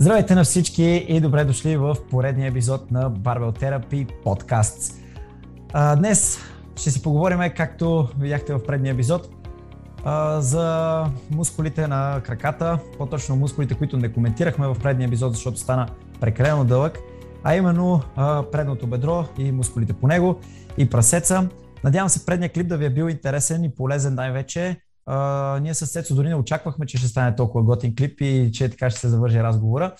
Здравейте на всички и добре дошли в поредния епизод на Barbell Therapy Podcast. Днес ще си поговорим, както видяхте в предния епизод, за мускулите на краката, по-точно мускулите, които не коментирахме в предния епизод, защото стана прекалено дълъг, а именно предното бедро и мускулите по него и прасеца. Надявам се предния клип да ви е бил интересен и полезен най-вече а, ние с Цецо дори не очаквахме, че ще стане толкова готин клип и че така ще се завърши разговора.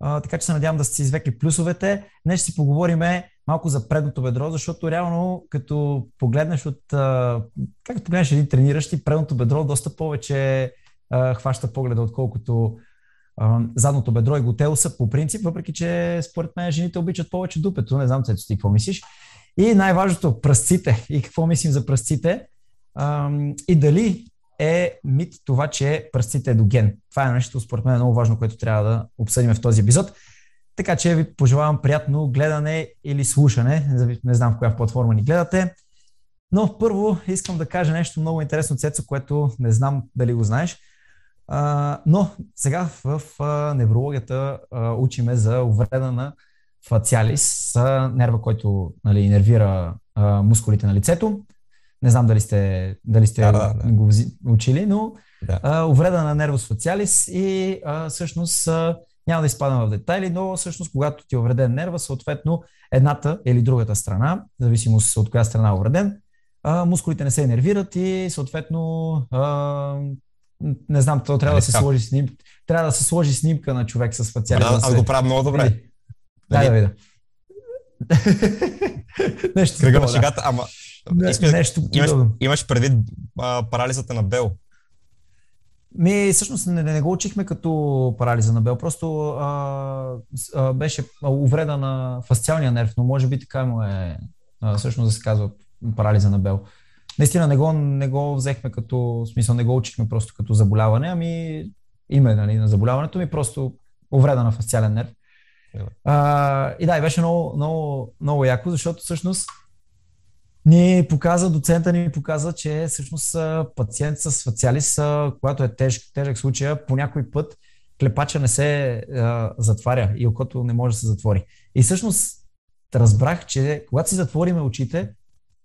А, така че се надявам да сте извекли плюсовете. Днес ще си поговориме малко за предното бедро, защото реално като погледнеш от... А, как погледнеш един трениращ предното бедро доста повече а, хваща погледа, отколкото задното бедро и готелуса по принцип, въпреки че според мен жените обичат повече дупето. Не знам, Цецо, ти какво мислиш. И най-важното, пръстците. И какво мислим за пръстците. И дали е мит това, че пръстците е до ген. Това е нещо, според мен, е много важно, което трябва да обсъдим в този епизод. Така че ви пожелавам приятно гледане или слушане. Не знам в коя платформа ни гледате. Но първо искам да кажа нещо много интересно, Цецо, което не знам дали го знаеш. Но сега в неврологията учиме за увреда на фациалис, нерва, който нали, нервира мускулите на лицето. Не знам дали сте, дали сте да, да, да. го учили, но да. а, увреда на нервус фациалис и а, всъщност а, няма да изпадам в детайли, но всъщност когато ти е увреден нерва, съответно едната или другата страна, в зависимост от коя страна е увреден, а, мускулите не се нервират и съответно а, не знам, то трябва да се сложи снимка. Трябва да се сложи снимка на човек с фациалис. Да, аз го правя много добре. Нали? Да, да видя. Нещо Кръга на шегата, ама не, Искаш, нещо имаш, имаш предвид а, парализата на Бел? Ми, всъщност не, не, не го учихме като парализа на Бел, просто а, а, беше увреда на фасциалния нерв, но може би така му е, а, всъщност да се казва парализа на Бел. Наистина не го, не го взехме като, смисъл не го учихме просто като заболяване, ами име нали, на заболяването ми, просто увреда на фасциален нерв. А, и да, и беше много, много, много яко, защото всъщност ни показа, доцента ни показа, че всъщност пациент с фациалис, когато е тежък, тежък случай, по някой път клепача не се а, затваря и окото не може да се затвори. И всъщност разбрах, че когато си затвориме очите,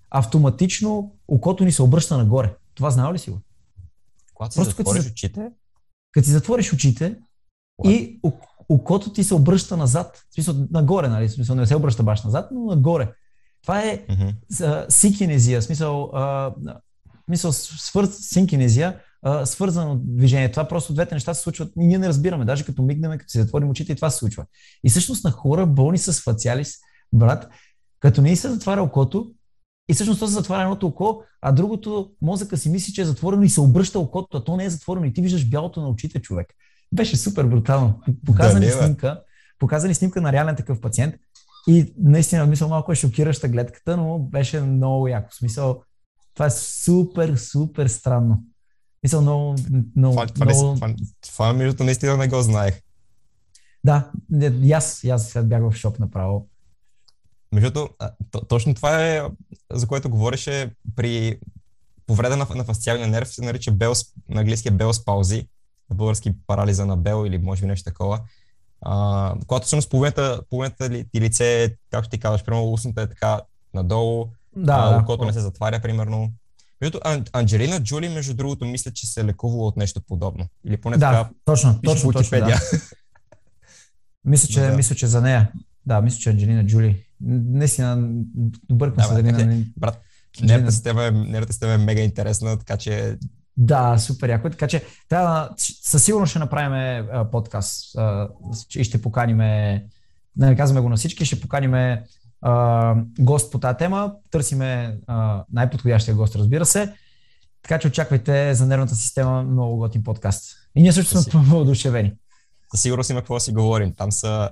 автоматично окото ни се обръща нагоре. Това знал ли си го? Когато си Просто затвориш като си, очите? Като си затвориш очите What? и окото ти се обръща назад. В смисъл, нагоре, нали? В смисъл, не се обръща баш назад, но нагоре. Това е mm-hmm. синкинезия, смисъл, а, смисъл свър... синкинезия, а, свързано движение. Това просто двете неща се случват ние не разбираме. Даже като мигнем, като си затворим очите и това се случва. И всъщност на хора, болни с фациалис, брат, като не се затваря окото, и всъщност то се затваря едното око, а другото мозъка си мисли, че е затворено и се обръща окото, а то не е затворено и ти виждаш бялото на очите човек. Беше супер брутално. Показани да, снимка, показали снимка на реален такъв пациент и наистина, мисля, малко е шокираща гледката, но беше много яко. В смисъл, това е супер, супер странно. Мисъл, много, много, това, това, много... това, това, между наистина не го знаех. Да, и аз, и аз бях в шок направо. Между точно това е, за което говореше при повреда на, на фасциалния нерв, се нарича Белс, на английски Белс паузи, на български парализа на Бел или може би нещо такова. А, когато всъщност половината, половината ли, ти лице, както ти казваш, примерно устната е така надолу, да, окото да. не се затваря, примерно. Между Анджелина Джули, между другото, мисля, че се е лекувала от нещо подобно. Или поне да, така. Точно, точно, точно. Да. мисля, че, да. мисля, че за нея. Да, мисля, че Анджелина Джули. Наистина, добъркна да, се да не... Брат, нервната система, е, нервната система е мега интересна, така че да, супер яко. Така че трябва, със сигурност ще направим подкаст и ще поканим, не казваме го на всички, ще поканим гост по тази тема. Търсиме най-подходящия гост, разбира се. Така че очаквайте за нервната система много готин подкаст. И ние също сме въодушевени. Със сигурност има какво да си говорим. Там са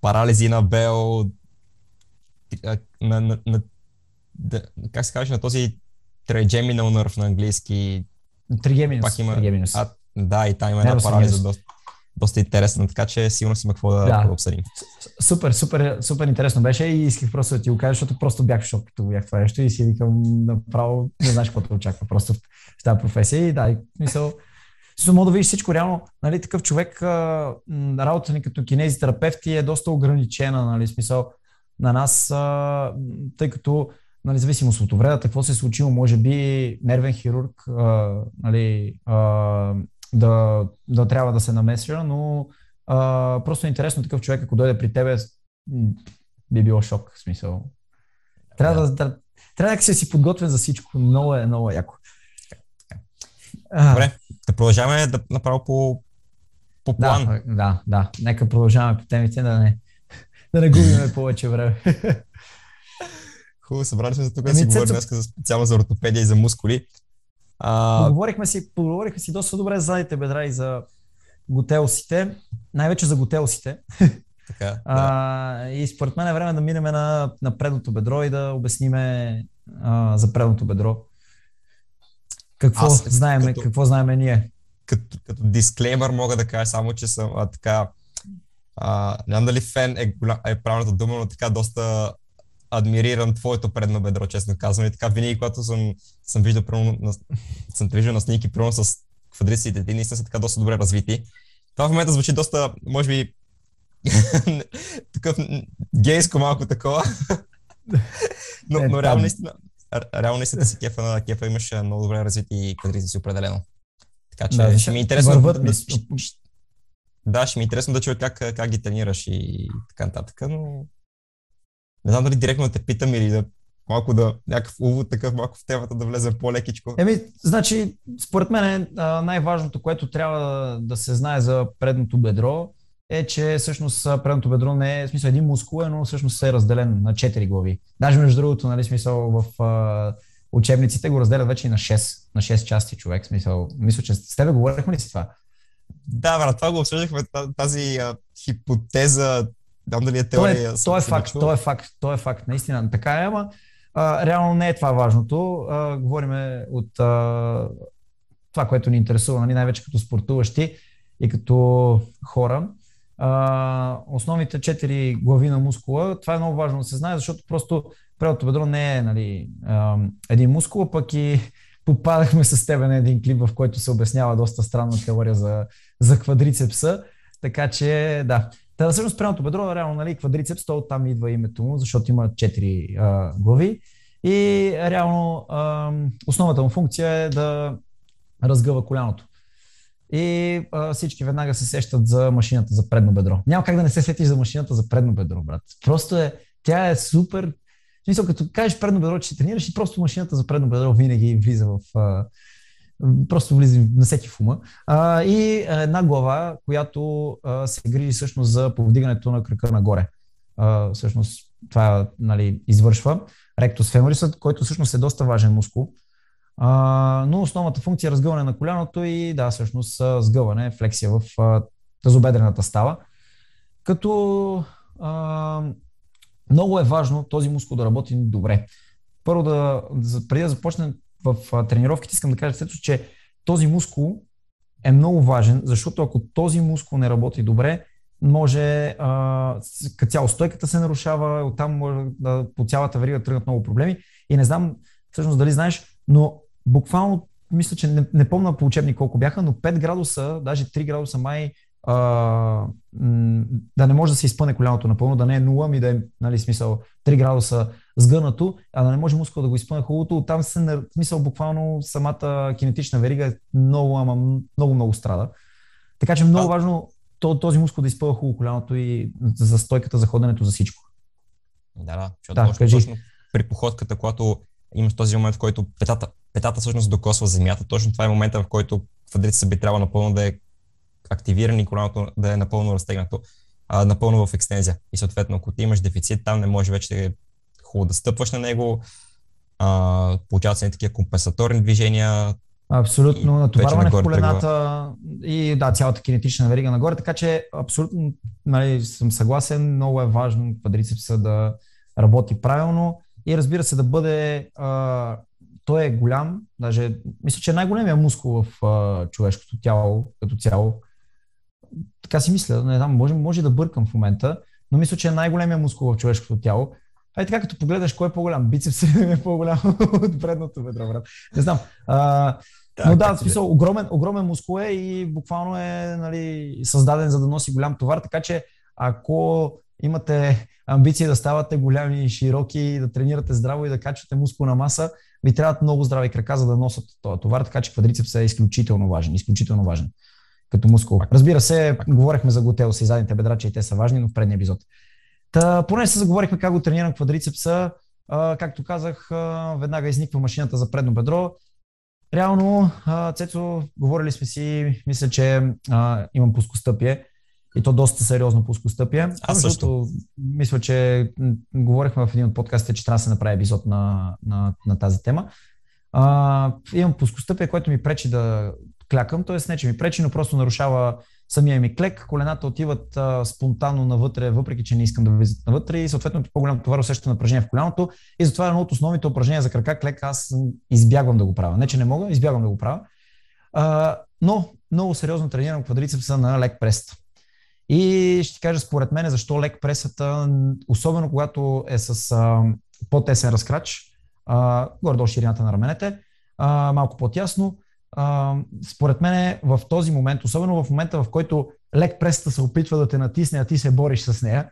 парализи на Бел, на, на, на, на, как се каже, на този trigeminal nerve на английски, Тригеминус. Пак има... Тригеминус. А, да, и там има една парализа доста, доста интересна, така че сигурно си има какво да, да. обсъдим. Супер, супер, супер интересно беше и исках просто да ти го кажа, защото просто бях в шок, като бях това нещо и си викам направо, не знаеш какво да очаква просто в тази професия и да, и мисъл, Също мога да видиш всичко реално, нали, такъв човек, а, работа ни като кинезитерапевти е доста ограничена, нали, смисъл на нас, а, тъй като нали, зависимост от увредата, какво се е случило, може би нервен хирург а, нали, а, да, да трябва да се намесва, но а, просто е интересно такъв човек, ако дойде при тебе, би било шок, в смисъл. Трябва да, да, трябва да се си подготвен за всичко. Много е, много е яко. Добре, да продължаваме да направо по, по план. Да, да, да. Нека продължаваме по темите, да не, да не губиме повече време. Хубаво, събрали сме за тук да си говорим днес за специално за ортопедия и за мускули. А... Поговорихме, си, поговорихме си доста добре за задните бедра и за готелсите, най-вече за готелсите. Така, да. а, и според мен е време да минем на, на предното бедро и да обясниме а, за предното бедро. Какво Аз, знаеме, като, какво знаеме ние? Като, като дисклеймер мога да кажа само, че съм а, така а, не знам дали фен е, е правилната дума, но така доста адмирирам твоето предно бедро, честно казвам. И така винаги, когато съм, съм виждал, примерно, на, съм виждал на снимки, примерно с квадриците ти, наистина са така доста добре развити. Това в момента звучи доста, може би, такъв гейско малко такова. но, е, но реално наистина, реално наистина си кефа на кефа имаш много добре развити квадрици определено. Така че да, ще ми е интересно. Върват, да, ще, да, ще ми е интересно да чуя как, как ги тренираш и така нататък, но не знам дали директно те питам или да малко да, някакъв увод такъв, малко в темата да влезе по-лекичко. Еми, значи, според мен е, най-важното, което трябва да се знае за предното бедро, е, че всъщност предното бедро не е, в смисъл един мускул, е, но всъщност е разделен на 4 глави. Даже между другото, нали, смисъл в а, учебниците го разделят вече и на 6, на 6 части човек. Смисъл, мисля, че с тебе говорихме ли си това? Да, брат, това го обсъждахме, тази а, хипотеза Дам дали е теория. То е, то е факт, то е факт, то е факт. Наистина така е, ама а, реално не е това важното. А, говориме от а, това, което ни интересува, нали, най-вече като спортуващи и като хора. А, основните четири глави на мускула, това е много важно да се знае, защото просто предното бедро не е нали, а, един мускул, пък и попадахме с тебе на един клип, в който се обяснява доста странна теория за, за квадрицепса. Така че, да. Та, всъщност, предното бедро, реално, нали, квадрицепс, то оттам идва името му, защото има четири а, глави. И реално а, основната му функция е да разгъва коляното. И а, всички веднага се сещат за машината за предно бедро. Няма как да не се сетиш за машината за предно бедро, брат. Просто е, тя е супер. В смисъл, като кажеш предно бедро, че тренираш и просто машината за предно бедро винаги влиза в, просто влиза на всеки в ума. А, и една глава, която а, се грижи всъщност за повдигането на крака нагоре. А, всъщност това нали, извършва ректус феморисът, който всъщност е доста важен мускул. А, но основната функция е разгъване на коляното и да, всъщност сгъване, флексия в а, тазобедрената става. Като а, много е важно този мускул да работи добре. Първо да, преди да започнем в тренировките искам да кажа след че този мускул е много важен, защото ако този мускул не работи добре, може а, цяло стойката се нарушава, оттам може да, по цялата верига да тръгнат много проблеми. И не знам всъщност дали знаеш, но буквално мисля, че не, не помня по учебник колко бяха, но 5 градуса, даже 3 градуса май а, да не може да се изпъне коляното напълно, да не е 0, ми да е, нали, смисъл 3 градуса сгънато, а да не може мускул да го изпъне хубавото, там се, смисъл буквално самата кинетична верига е много, ама много, много страда. Така че много а... важно този мускул да изпъва хубаво коляното и за стойката, за ходенето, за всичко. Да, да, защото да, точно, кажи. точно при походката, когато имаш този момент, в който петата, петата всъщност докосва земята, точно това е момента, в който квадрица би трябвало напълно да е активиран и коляното да е напълно разтегнато, а, напълно в екстензия. И съответно, ако ти имаш дефицит, там не може вече да хубаво да стъпваш на него, а, получават се такива компенсаторни движения. Абсолютно, натоварване в колената и да, цялата кинетична верига нагоре, така че абсолютно нали, съм съгласен, много е важно квадрицепса да работи правилно и разбира се да бъде а, той е голям, даже мисля, че е най-големия мускул в а, човешкото тяло като цяло така си мисля, не знам, може, може да бъркам в момента, но мисля, че е най-големия мускул в човешкото тяло. Ай така, като погледаш кой е по-голям, бицепс е по-голям от предното бедро, брат. Не знам. А, Да, Но да, в смисъл, огромен, огромен мускул е и буквално е нали, създаден за да носи голям товар, така че ако имате амбиции да ставате голями и широки, да тренирате здраво и да качвате мускулна маса, ви трябват много здрави крака, за да носят този товар, така че квадрицепс е изключително важен, изключително важен като мускул. Разбира се, говорихме за готел и задните бедра, че и те са важни, но в предния епизод. Та, поне се заговорихме как го тренирам квадрицепса. А, както казах, а, веднага изниква машината за предно бедро. Реално, а, Цецо, говорили сме си, мисля, че а, имам пускостъпие и то доста сериозно пускостъпие. Аз също. Мисля, че говорихме в един от подкастите, че трябва да се направи епизод на, на, на тази тема. А, имам пускостъпие, което ми пречи да клякам, т.е. не, че ми пречи, но просто нарушава самия ми клек, колената отиват а, спонтанно навътре, въпреки че не искам да влизат навътре и съответно по-голямо товар усеща напрежение в коляното и затова едно от основните упражнения за крака клек аз избягвам да го правя. Не, че не мога, избягвам да го правя. А, но много сериозно тренирам квадрицепса на лек прест. И ще ти кажа според мен защо лек пресата, особено когато е с а, по-тесен разкрач, горе-долу ширината на раменете, а, малко по-тясно, според мен в този момент, особено в момента, в който лек пресата се опитва да те натисне, а ти се бориш с нея,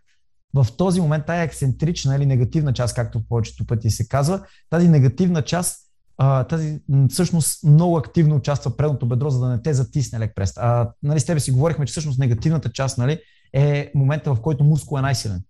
в този момент тая ексцентрична или негативна част, както повечето пъти се казва, тази негативна част, а, тази всъщност много активно участва предното бедро, за да не те затисне лек прест. А, нали, с тебе си говорихме, че всъщност негативната част нали, е момента, в който мускул е най-силен.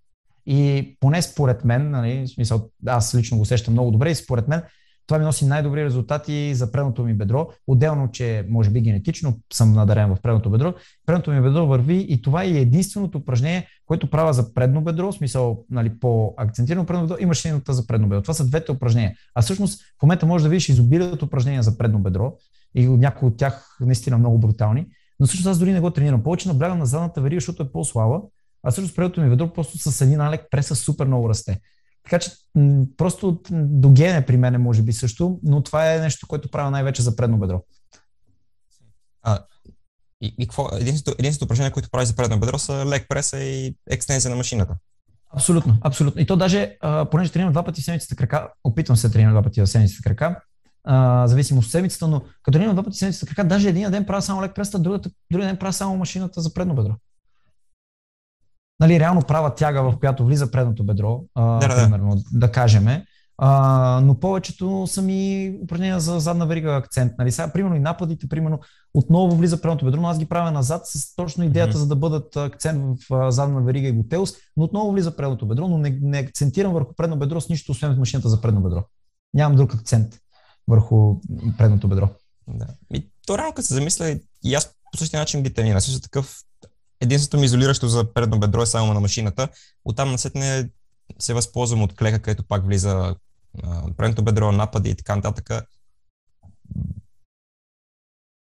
И поне според мен, нали, смисъл, аз лично го усещам много добре и според мен това ми носи най-добри резултати за предното ми бедро. Отделно, че може би генетично съм надарен в предното бедро. Предното ми бедро върви и това е единственото упражнение, което правя за предно бедро, в смисъл нали, по-акцентирано предно бедро и машината за предно бедро. Това са двете упражнения. А всъщност в момента може да видиш изобилието упражнения за предно бедро и някои от тях наистина много брутални. Но всъщност аз дори не го тренирам. Повече наблягам на задната верига, защото е по-слаба, а всъщност предното ми бедро просто с един алек преса супер много расте. Така че просто до гене при мен може би също, но това е нещо, което правя най-вече за предно бедро. А, и, и какво? Единственото, единственото упражнение, което прави за предно бедро са лек преса и екстензия на машината. Абсолютно, абсолютно. И то даже, а, понеже тренирам два пъти в седмицата крака, опитвам се да тренирам два пъти в седмицата крака, а, зависимо от седмицата, но като тренирам два пъти в седмицата крака, даже един ден правя само лек преса, другия, другия ден правя само машината за предно бедро нали, реално права тяга, в която влиза предното бедро, а, да, примерно, да, да кажем. А, но повечето са ми упражнения за задна верига акцент. Нали? Сега, примерно и нападите, примерно, отново влиза предното бедро, но аз ги правя назад с точно идеята, mm-hmm. за да бъдат акцент в а, задна верига и готелс, но отново влиза предното бедро, но не, не акцентирам върху предно бедро с нищо, освен в машината за предно бедро. Нямам друг акцент върху предното бедро. Да. И то реално, като се замисля, и аз по същия начин ги тренирам. Също такъв единственото ми изолиращо за предно бедро е само на машината. Оттам насетне се възползвам от клека, където пак влиза а, предното бедро, напади и така нататък.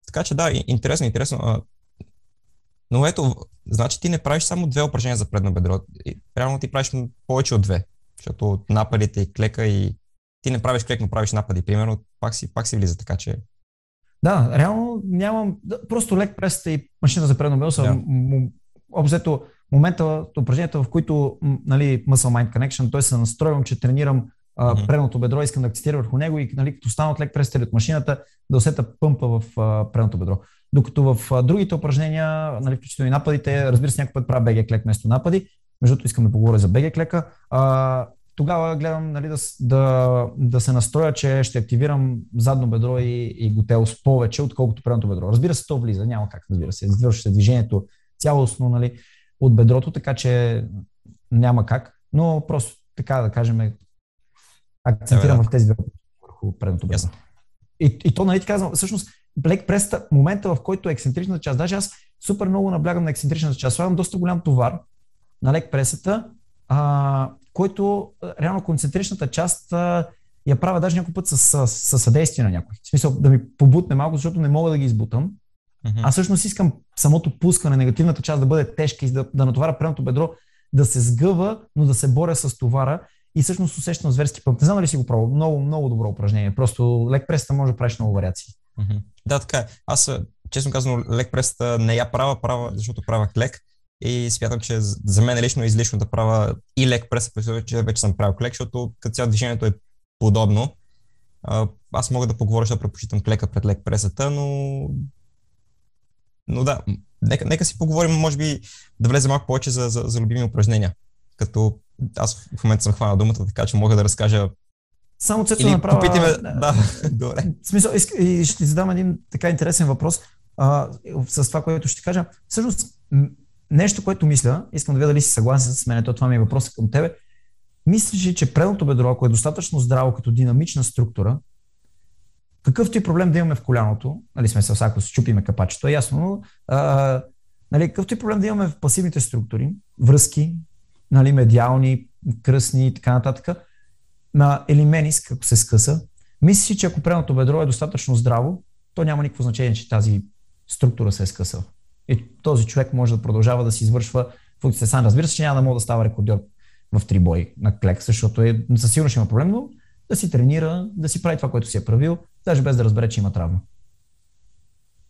Така че да, интересно, интересно. А, но ето, значи ти не правиш само две упражнения за предно бедро. Реално ти правиш повече от две. Защото нападите и клека и ти не правиш клек, но правиш напади, примерно, пак си, пак си влиза, така че да, реално нямам. Просто лек пресата и машина за предно бедро са yeah. обзето момента, упражненията, в които нали, Muscle Mind Connection, той се настройвам, че тренирам mm-hmm. предното бедро, искам да акцентирам върху него и нали, като стана от лек пресата от машината, да усета пъмпа в а, предното бедро. Докато в а, другите упражнения, нали, включително и нападите, разбира се, някой път правя клек вместо напади, между другото искам да поговоря за клека. А, тогава гледам нали, да, да, да се настроя, че ще активирам задно бедро и, и готелс повече, отколкото предното бедро. Разбира се, то влиза, няма как, разбира се. Извършва се движението цялостно нали, от бедрото, така че няма как. Но просто така да кажем, акцентирам да, да. в тези две върху предното бедро. Yes. И, и то, нали ти казвам, всъщност, Black Press, момента в който е ексцентричната част, даже аз супер много наблягам на ексцентричната част, слагам доста голям товар на лек пресата, а, който реално концентричната част а, я правя даже някой път с, с, с съдействие на някой. В смисъл да ми побутне малко, защото не мога да ги избутам. Mm-hmm. Аз всъщност искам самото пускане, негативната част да бъде тежка и да, да натоваря предното бедро, да се сгъва, но да се боря с товара и всъщност усещам зверски пъмп. Не знам дали си го пробвал. Много, много добро упражнение. Просто лек преста може да правиш много вариации. Mm-hmm. Да, така е. Аз, честно казано, лек преста не я правя, правя, защото правях лек и смятам, че за мен лично е излишно да правя и лек прес, че вече съм правил лек, защото като цяло движението е подобно аз мога да поговоря, защото предпочитам клека пред лек пресата, но но да, нека, нека си поговорим, може би да влезе малко повече за, за, за любими упражнения. Като аз в момента съм хванал думата, така че мога да разкажа само Цецо Или направя... Попитаме... Да, добре. В смисъл, и ще ти задам един така интересен въпрос а, с това, което ще кажа. Всъщност, нещо, което мисля, искам да видя дали си съгласен с мен, то това ми е въпрос към тебе. Мислиш ли, че предното бедро, ако е достатъчно здраво като динамична структура, какъвто и проблем да имаме в коляното, нали сме с ако се чупиме капачето, е ясно, но а, нали, какъвто и проблем да имаме в пасивните структури, връзки, нали, медиални, кръсни и така нататък, на елименис, ако се скъса, мислиш, че ако предното бедро е достатъчно здраво, то няма никакво значение, че тази структура се е скъсала. И този човек може да продължава да си извършва функциите сам. Разбира се, че няма да мога да става рекордьор в трибой на клек, защото е, със сигурност има проблем, но да си тренира, да си прави това, което си е правил, даже без да разбере, че има травма.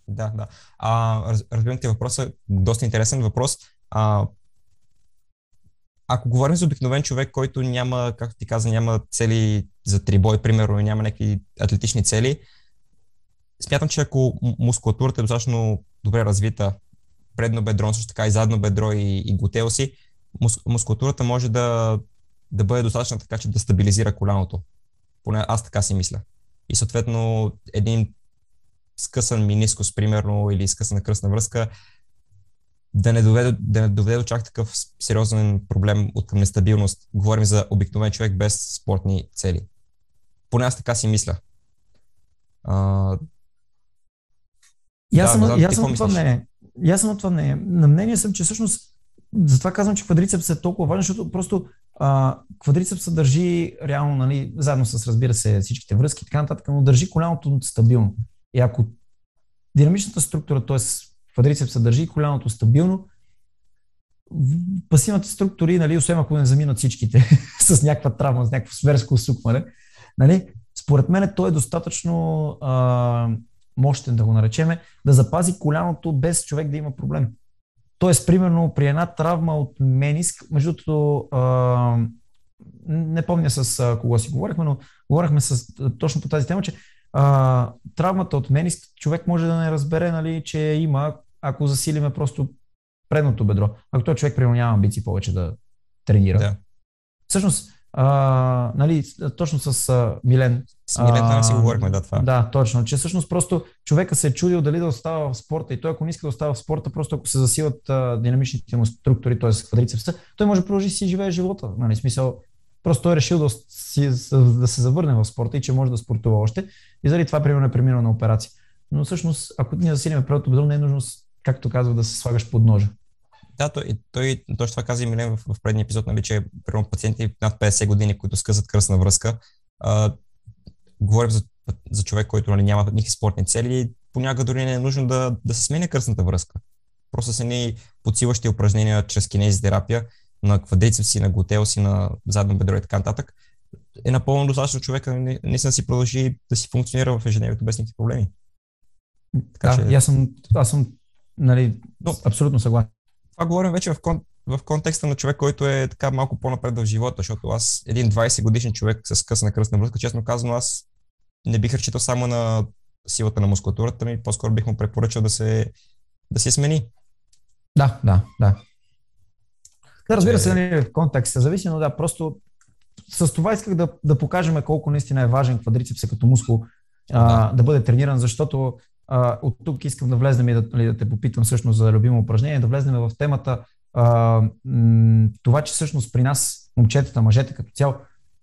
Да, да. А, раз, разбирам ти въпроса, доста интересен въпрос. А, ако говорим за обикновен човек, който няма, както ти каза, няма цели за трибой, примерно, и няма някакви атлетични цели, смятам, че ако мускулатурата е достатъчно добре развита, предно бедро, също така и задно бедро и, и готел си, мус, мускулатурата може да, да бъде достатъчно така, че да стабилизира коляното. Поне аз така си мисля. И съответно един скъсан минискус, примерно, или скъсана кръсна връзка, да не, доведе, да не доведе до чак такъв сериозен проблем от към нестабилност. Говорим за обикновен човек без спортни цели. Поне аз така си мисля. А... И аз съм, да, я съм това мнение. И аз това мнение. На мнение съм, че всъщност затова казвам, че квадрицепс е толкова важен, защото просто а, квадрицепс държи реално, нали, заедно с, разбира се, всичките връзки и така нататък, но държи коляното стабилно. И ако динамичната структура, т.е. квадрицепса държи коляното стабилно, пасивните структури, нали, освен ако не заминат всичките с някаква травма, с някакво сверско усукване, нали, според мен той е достатъчно а, мощен, да го наречеме, да запази коляното без човек да има проблем. Тоест, примерно, при една травма от мениск, между другото, не помня с кого си говорихме, но говорихме с, точно по тази тема, че а, травмата от мениск човек може да не разбере, нали, че има, ако засилиме просто предното бедро. Ако той човек, примерно, няма амбиции повече да тренира. Да. Всъщност, а, нали, точно с а, Милен. С Милен там си говорихме, да, това. Да, точно. Че всъщност просто човека се е чудил дали да остава в спорта и той ако не иска да остава в спорта, просто ако се засилат а, динамичните му структури, т.е. квадрицепса, той може да продължи си живее живота. Нали, смисъл, просто той е решил да, си, да се завърне в спорта и че може да спортува още. И заради това, примерно, е преминал на операция. Но всъщност, ако ние засилиме предното бедро, не е нужно, както казва, да се слагаш под ножа. Да, той, той точно това каза и Милен в, в предния епизод, нали, че примерно пациенти над 50 години, които скъсат кръсна връзка, а, говорим за, за човек, който нали, няма никакви спортни цели, понякога дори не е нужно да, да се сменя кръсната връзка. Просто са ни подсилващи упражнения чрез кинезитерапия на квадрицепси, на глутеоси, на задно бедро и така нататък. Е напълно достатъчно човека наистина си продължи да си функционира в ежедневието без никакви проблеми. Така, да, че... аз съм, аз съм нали, Но, абсолютно съгласен това говорим вече в, кон, в контекста на човек, който е така малко по-напред в живота, защото аз, един 20 годишен човек с късна кръстна връзка, честно казано, аз не бих разчитал само на силата на мускулатурата ми, по-скоро бих му препоръчал да се, да се смени. Да, да, да. Да, разбира се, нали, в контекста зависи, но да, просто с това исках да, да покажем колко наистина е важен квадрицепса като мускул а, да. да бъде трениран, защото а, от тук искам да влезнем и да, нали, да те попитам всъщност за любимо упражнение, да влезнем в темата а, м- това, че всъщност при нас, момчетата, мъжете като цяло,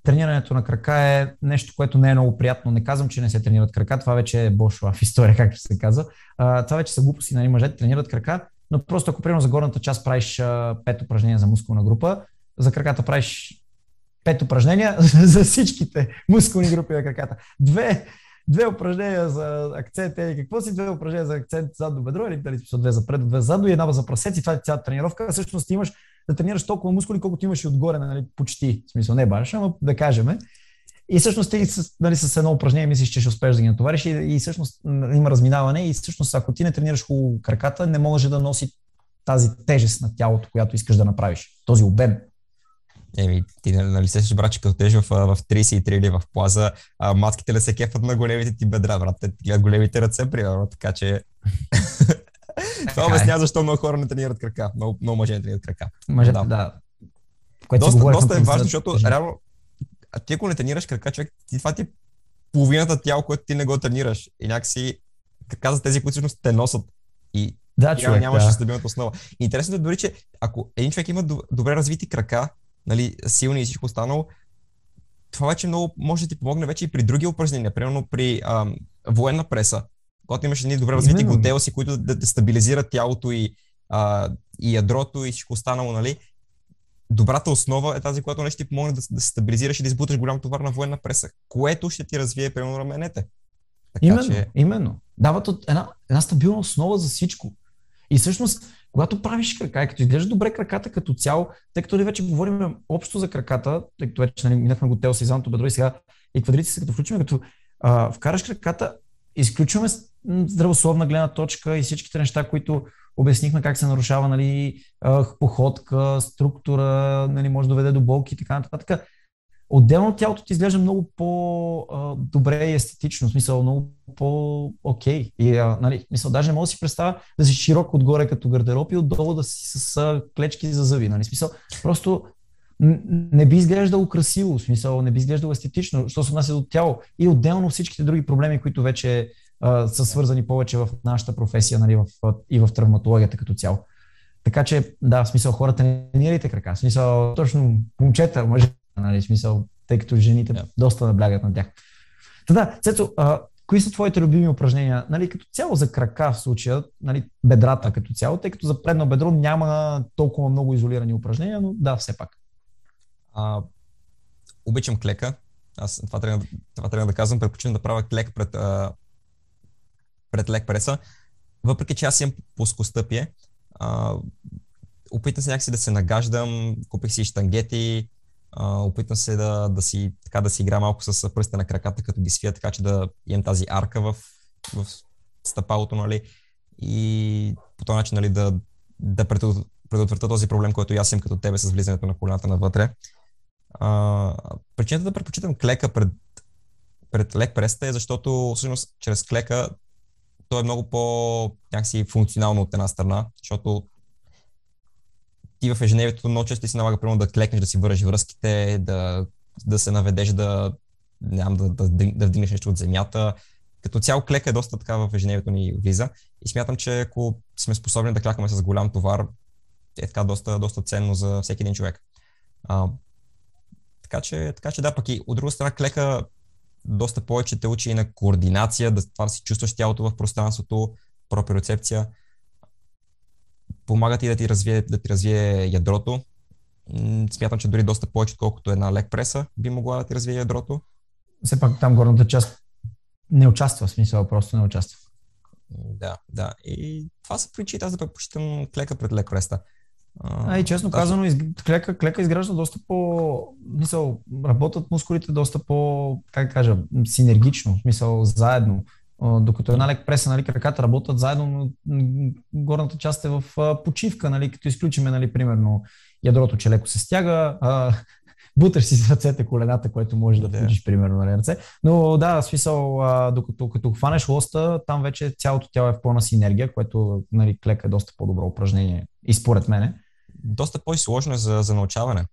тренирането на крака е нещо, което не е много приятно. Не казвам, че не се тренират крака, това вече е бошва в история, както се казва. А, това вече са глупости, нали, мъжете тренират крака, но просто ако примерно за горната част правиш а, пет упражнения за мускулна група, за краката правиш пет упражнения за всичките мускулни групи на краката. Две две упражнения за акцент или какво си, две упражнения за акцент задно бедро или дали две за пред, две задно и една за прасец и това е цялата тренировка. Всъщност имаш да тренираш толкова мускули, колкото имаш и отгоре, нали, почти. В смисъл, не баш, ама да кажем. И всъщност ти нали, с едно упражнение мислиш, че ще успееш да ги натовариш и, и всъщност има разминаване и всъщност ако ти не тренираш хубаво краката, не може да носи тази тежест на тялото, която искаш да направиш, този обем. Еми, ти нали, нали се брат, че като в, в 33 или в плаза, а, матките ли се кефат на големите ти бедра, брат? Те гледат големите ръце, примерно, така че... Това е. обяснява защо много хора не тренират крака. Много, много мъже не тренират крака. Мъжете, да. да. Което доста, доста е важно, защото реално, ти ако не тренираш крака, човек, ти, това ти е половината тяло, което ти не го тренираш. И някакси, каза тези, които всъщност те носят. И да, човек, нямаш да. стабилната основа. Интересното е дори, че ако един човек има добре развити крака, нали, силни и всичко останало, това вече много може да ти помогне вече и при други упражнения, примерно при ам, военна преса, когато имаш едни добре развити готелси, които да, да стабилизират тялото и, а, и ядрото и всичко останало, нали, добрата основа е тази, която нещо ти помогне да, да се стабилизираш и да избуташ голям товар на военна преса, което ще ти развие, примерно, раменете. Така, именно, че... именно. Дават една, една стабилна основа за всичко. И всъщност, когато правиш крака и като изглежда добре краката като цяло, тъй като ли вече говорим общо за краката, тъй като вече нали, минахме го тело с бедро и сега и квадрици, като включваме, като а, вкараш краката, изключваме здравословна гледна точка и всичките неща, които обяснихме как се нарушава нали, походка, структура, нали, може да доведе до болки и така нататък. Отделно тялото ти изглежда много по-добре и естетично, в смисъл много по-окей. И, а, нали, мисъл, даже не мога да си представя да си широк отгоре като гардероб и отдолу да си с клечки за зъби. Нали? Смисъл, просто не би изглеждало красиво, в смисъл не би изглеждало естетично, що се отнася до тяло. И отделно всичките други проблеми, които вече а, са свързани повече в нашата професия нали, в, и в травматологията като цяло. Така че, да, в смисъл хората тренирайте крака. В смисъл, точно момчета, мъже, нали, смисъл, тъй като жените yeah. доста наблягат на тях. Та да, Цецо, а, кои са твоите любими упражнения? Нали, като цяло за крака в случая, нали, бедрата като цяло, тъй като за предно бедро няма толкова много изолирани упражнения, но да, все пак. А, обичам клека. Аз това трябва, това трябва да казвам. Предпочитам да правя клек пред, а, пред лек преса. Въпреки, че аз имам плоскостъпие, а, опитам се някакси да се нагаждам, купих си штангети, а, опитам се да, да, си, така, да си игра малко с пръстите на краката, като ги свия, така че да имам тази арка в, в стъпалото, нали, и по този начин, нали, да, да предотвратя този проблем, който аз имам като тебе с влизането на колената навътре. А, причината да предпочитам клека пред, пред лек преста е, защото всъщност чрез клека то е много по някакси функционално от една страна, защото ти в ежедневието много често си налага примерно да клекнеш, да си вържиш връзките, да, да се наведеш да, нямам, да, да, да вдигнеш нещо от земята. Като цяло клека е доста така в ежедневието ни влиза и смятам, че ако сме способни да клякаме с голям товар, е така доста, доста ценно за всеки един човек. А, така, че, така че да, пък и от друга страна клека доста повече те учи и на координация, да това да си чувстваш тялото в пространството, проприоцепция. Помага ти да ти развие, да ти развие ядрото. Смятам, че дори доста повече, отколкото една лек преса би могла да ти развие ядрото. Все пак там горната част не участва, в смисъл просто не участва. Да, да. И това са причините, аз да предпочитам клека пред лек преса. А, и честно да. казано, из... клека, клека изгражда доста по... Мисъл, работят мускулите доста по, как да кажа, синергично, смисъл, заедно. Докато една лек преса, нали, краката работят заедно, но горната част е в почивка, нали, като изключиме, нали, примерно, ядрото, че леко се стяга, а, буташ си с ръцете колената, което може да включиш, примерно, нали, ръце. Но да, смисъл, а, докато като хванеш лоста, там вече цялото тяло е в пълна синергия, което нали, клека е доста по-добро упражнение и според мене доста по-сложно е за, за научаване.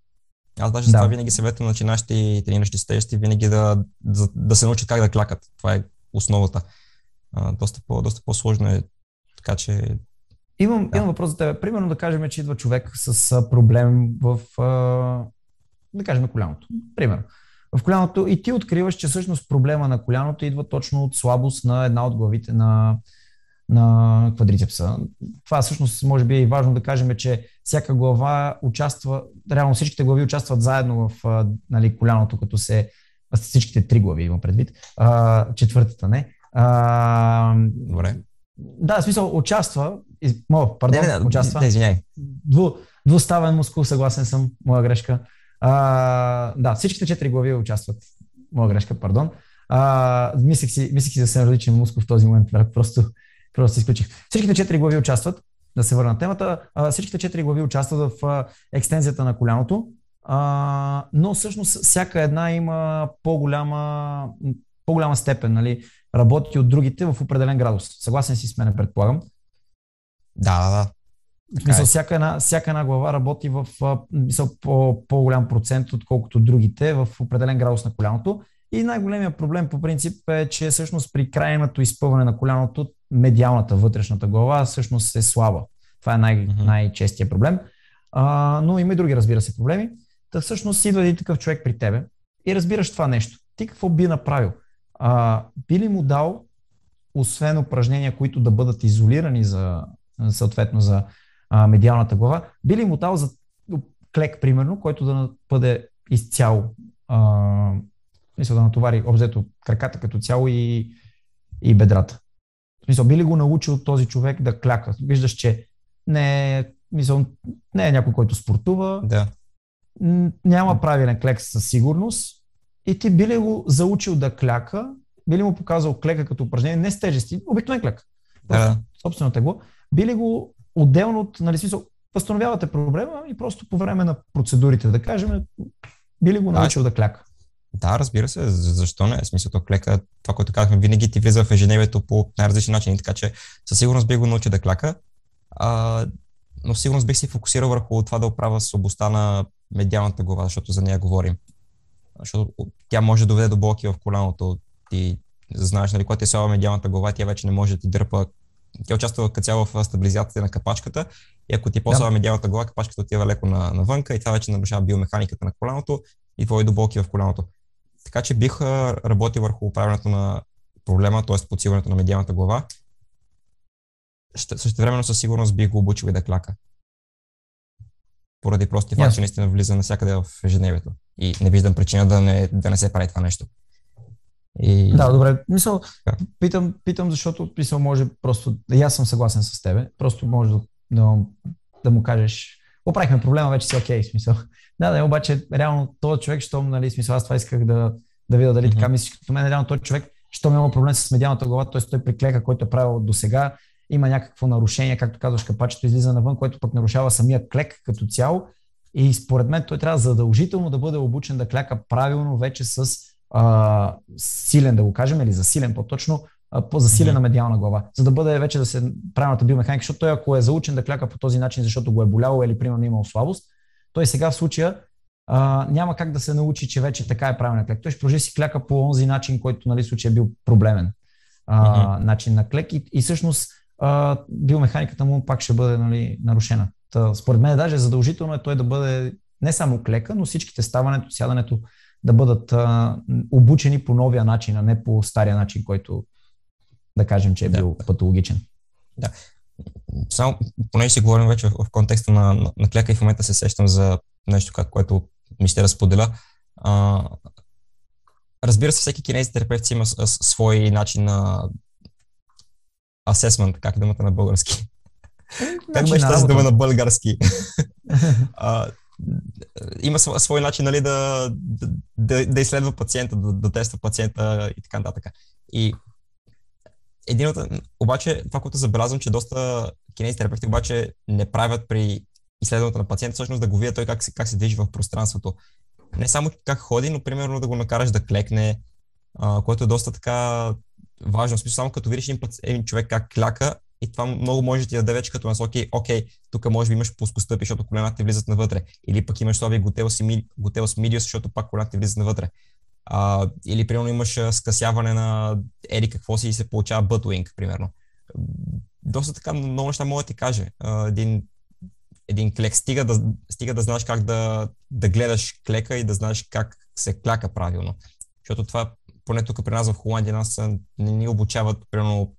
Аз даже да. това винаги съветвам начинащи и трениращи стежи винаги да, да, да се научат как да клякат. Това е основата. А, доста, по, доста по-сложно е. Така че. Имам, да. имам въпрос за теб. Примерно да кажем, че идва човек с проблем в, да кажем, коляното. Примерно. В коляното и ти откриваш, че всъщност проблема на коляното идва точно от слабост на една от главите на, на квадрицепса. Това всъщност може би е и важно да кажем, че всяка глава участва, реално всичките глави участват заедно в нали, коляното, като се всичките три глави имам предвид, а, четвъртата не. А, Добре. Да, в смисъл участва, из, пардон, не, не, участва. Не, извиняй. Дву, двуставен мускул, съгласен съм, моя грешка. А, да, всичките четири глави участват. Моя грешка, пардон. А, мислех си, мислех си за съвсем различен мускул в този момент, просто Просто изключих. Всичките четири глави участват, да се върна темата, всичките четири глави участват в екстензията на коляното а, но всъщност всяка една има по-голяма, по-голяма степен, нали, работи от другите в определен градус. Съгласен си с мен, предполагам. Да, да, да. В смисъл, е. всяка една, всяка една глава работи в мисъл, по, по-голям процент, отколкото другите в определен градус на коляното. И най-големият проблем по принцип е, че всъщност при крайното изпълване на коляното, медиалната, вътрешната глава всъщност е слаба. Това е най- най-честия проблем. А, но има и други, разбира се, проблеми. Та всъщност идва един такъв човек при тебе и разбираш това нещо. Ти какво би направил? А, би ли му дал, освен упражнения, които да бъдат изолирани за, съответно за а, медиалната глава, би ли му дал за клек, примерно, който да бъде изцяло, а, мисля да натовари обзето краката като цяло и, и бедрата. Смисъл, би ли го научил този човек да кляка? Виждаш, че не е, мисъл, не е някой, който спортува, да. Няма правилен клек със сигурност и ти би ли го заучил да кляка, би ли му показал клека като упражнение, не с тежести, обикновен клек, да. собствено тегло, би ли го отделно от, нали, смисъл, възстановявате проблема и просто по време на процедурите, да кажем, би ли го научил да, да кляка? Да, разбира се, защо не? В смисъл, то клека, това, което казахме, винаги ти влиза в ежедневието по най-различни начини, така че със сигурност би го научил да кляка. А, но сигурност бих се фокусирал върху това да оправя слабостта на медиалната глава, защото за нея говорим. Защото тя може да доведе до болки в коляното. Ти знаеш, нали, когато е слаба медиалната глава, тя вече не може да ти дърпа. Тя участва като цяло в стабилизацията на капачката и ако ти е по-слаба да. медиалната глава, капачката отива леко на, навънка и това вече нарушава биомеханиката на коляното и води до болки в коляното. Така че бих работил върху управянето на проблема, т.е. подсилването на медиалната глава. Също времено със сигурност бих го обучил и да кляка. Поради прости факт, че наистина влиза навсякъде в ежедневието. И не виждам причина да не, да не се прави това нещо. И... Да, добре. Мисъл, да. питам, питам, защото мисъл може просто, и аз съм съгласен с тебе, просто може да, да, да му кажеш, оправихме проблема, вече си окей, okay, смисъл. Да, да, обаче реално този човек, щом, нали, смисъл, аз това исках да, да видя дали mm-hmm. така мислиш като мен, реално този човек, щом има проблем с медиалната глава, т.е. той приклека, който е правил до сега, има някакво нарушение, както казваш, капачето излиза навън, което пък нарушава самия клек като цяло. И според мен той трябва задължително да бъде обучен да кляка правилно вече с а, силен, да го кажем, или засилен по-точно, по-засилена mm-hmm. медиална глава, за да бъде вече да се правилната биомеханика, защото той ако е заучен да кляка по този начин, защото го е боляло или примерно имал слабост, той сега в случая а, няма как да се научи, че вече така е правилен клек. Той ще продължи си кляка по онзи начин, който нали, случай е бил проблемен а, mm-hmm. начин на клек и, и всъщност а, биомеханиката му пак ще бъде нали, нарушена. Та, според мен даже задължително е той да бъде не само клека, но всичките ставането, сядането да бъдат а, обучени по новия начин, а не по стария начин, който да кажем, че е бил да. патологичен. Да. Само, понеже си говорим вече в, в контекста на, на, на клека и в момента се сещам за нещо, което ми ще разподеля. А, разбира се, всеки кинезитерапевт има с, с, свой начин на асесмент, как е думата на български. как беше тази дума на български? а, има свой начин нали, да, да, да изследва пациента, да, да тества пациента и така нататък. И един от... Обаче, това, което забелязвам, че доста кинезитерапевти обаче не правят при изследването на пациента, всъщност да го видят той как се, как се движи в пространството. Не само как ходи, но примерно да го накараш да клекне, а, което е доста така важно. В смисъл, само като видиш един, един човек как кляка, и това много може да ти даде вече като насоки, окей, тук може би имаш плоскостъпи, защото колената ти влизат навътре. Или пък имаш слабия готелс мидиус, защото пак колената ти влизат навътре. А, или, примерно, имаш скъсяване на ери какво си и се получава бътуинг, примерно. Доста така много неща мога да ти каже. А, един, един клек. Стига да, стига да знаеш как да, да гледаш клека и да знаеш как се кляка правилно. Защото това, поне тук при нас в Холандия, нас не ни обучават, примерно,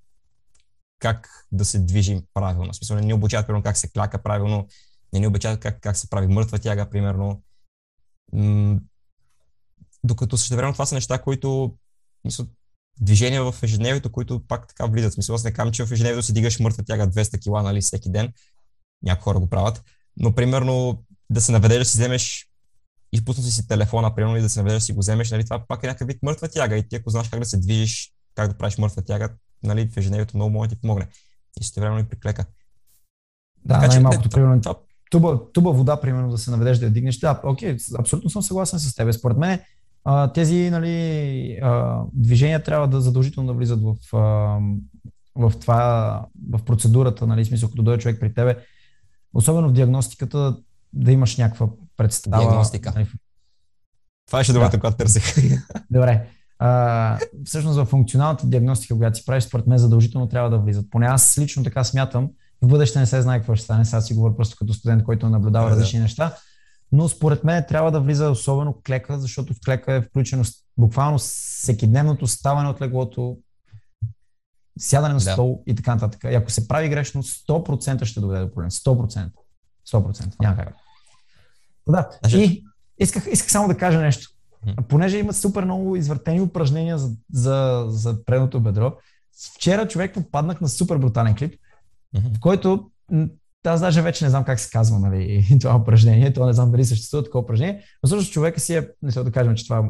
как да се движим правилно. В смисъл, не ни обучават, примерно, как се кляка правилно, не ни обучават как, как се прави мъртва тяга, примерно. М- докато същевременно това са неща, които мисля, движения в ежедневието, които пак така влизат. Смисъл, аз не казвам, че в ежедневието си дигаш мъртва тяга 200 кила, нали, всеки ден. Някои хора го правят. Но, примерно, да се наведеш да си вземеш изпуснати си телефона, примерно, и да се наведеш да си го вземеш, нали, това пак е някакъв вид мъртва тяга. И ти, ако знаеш как да се движиш, как да правиш мъртва тяга, нали, в ежедневието много може да ти помогне. И ще време и приклека. Да, така, най-малкото, примерно, това, туба, туба вода, примерно, да се наведеш да я дигнеш. Да, окей, абсолютно съм съгласен с теб. Според мен тези нали, движения трябва да задължително да влизат в, в това, в процедурата, нали, смисъл, като дойде човек при тебе, особено в диагностиката, да имаш някаква представа. Диагностика. Нали, това беше думата, да. която търсих. Добре. А, всъщност в функционалната диагностика, която си правиш, според мен задължително трябва да влизат. Поне аз лично така смятам. В бъдеще не се знае какво ще стане. Сега си говоря просто като студент, който наблюдава да, различни да. неща. Но според мен трябва да влиза особено клека, защото в клека е включено буквално всекидневното ставане от леглото, сядане на да. стол и така нататък. И ако се прави грешно, 100% ще доведе до проблем. 100%. 100%. Няма как. Да. И исках, исках само да кажа нещо. Понеже има супер много извъртени упражнения за, за, за предното бедро, вчера човек попаднах на супер брутален клип, в който аз даже вече не знам как се казва нали, това упражнение, то не знам дали съществува такова упражнение, но всъщност човека си е, не се да кажем, че това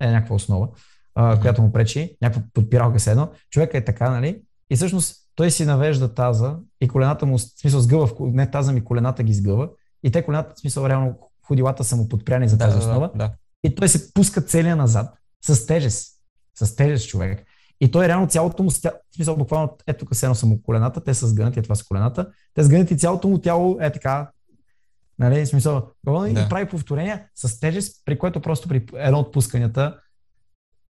е някаква основа, а, която му пречи, някаква подпиралка се едно. Човека е така, нали? И всъщност той си навежда таза и колената му, в смисъл сгъва, не таза ми, колената ги сгъва и те колената, в смисъл реално ходилата са му подпряни за тази да, основа. Да, да. И той се пуска целия назад с тежест. С тежест човек. И той реално цялото му, в смисъл буквално, ето тук са му колената, те са сгънати, е това са колената, те сгънати цялото му тяло е така, нали, смисъл, да. и прави повторения с тежест, при което просто при едно от пусканията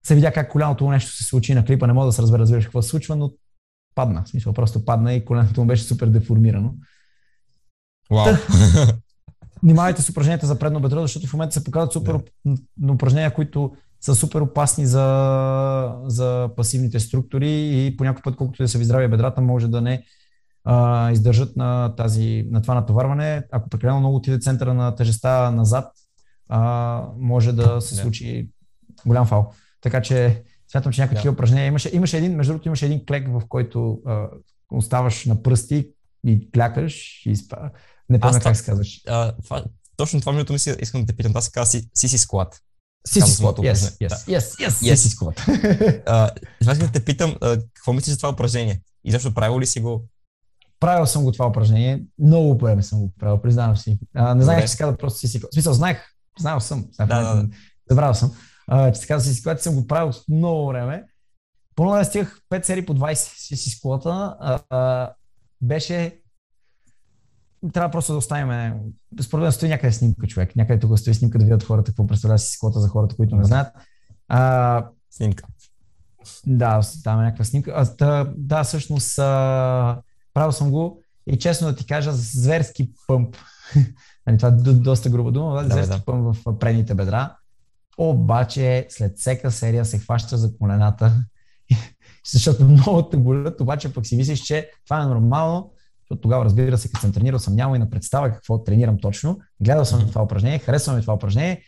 се видя как коляното му нещо се случи на клипа, не мога да се разбера, разбираш какво се случва, но падна, в смисъл просто падна и коленото му беше супер деформирано. Вау. Внимавайте с упражненията за предно бедро, защото в момента се показват супер yeah. упражнения, които са супер опасни за, за пасивните структури и по някой път, колкото да са ви здрави бедрата, може да не а, издържат на, тази, на това натоварване. Ако прекалено много отиде центъра на тежеста назад, а, може да се случи голям фал. Така че смятам, че някакви yeah. упражнения. Имаше, имаше един, между другото, имаше един клек, в който а, оставаш на пръсти и клякаш и спа. Не помня как се казваш. точно това минуто мисля, искам да те питам. Това се казва Сиси склад. Сиси склад, yes, yes, yes, yes, yes, Сиси склад. Това искам да те питам, какво мислиш за това упражнение? И защо правил ли си го? Правил съм го това упражнение. Много време съм го правил, признавам си. А, не знаех, че се казва просто Сиси склад. В смисъл, знаех, знаел съм. Да, да, да. Забравил съм. А, че се казва Сиси склад, съм го правил много време. По да стигах 5 серии по 20 Сиси склата. Беше трябва просто да оставим. Според мен стои някъде снимка човек. Някъде тук стои снимка да видят хората какво представлява си склота за хората, които не знаят. А, снимка. Да, там е някаква снимка. А, да, да, всъщност а, правил съм го и честно да ти кажа, зверски пъмп. нали, това е доста груба дума, да, зверски да. пъмп в предните бедра. Обаче след всека серия се хваща за колената, защото много те болят, обаче пък си мислиш, че това е нормално, защото тогава, разбира се, като съм тренирал, съм нямал и на представа какво тренирам точно. Гледал съм това упражнение, харесвам това упражнение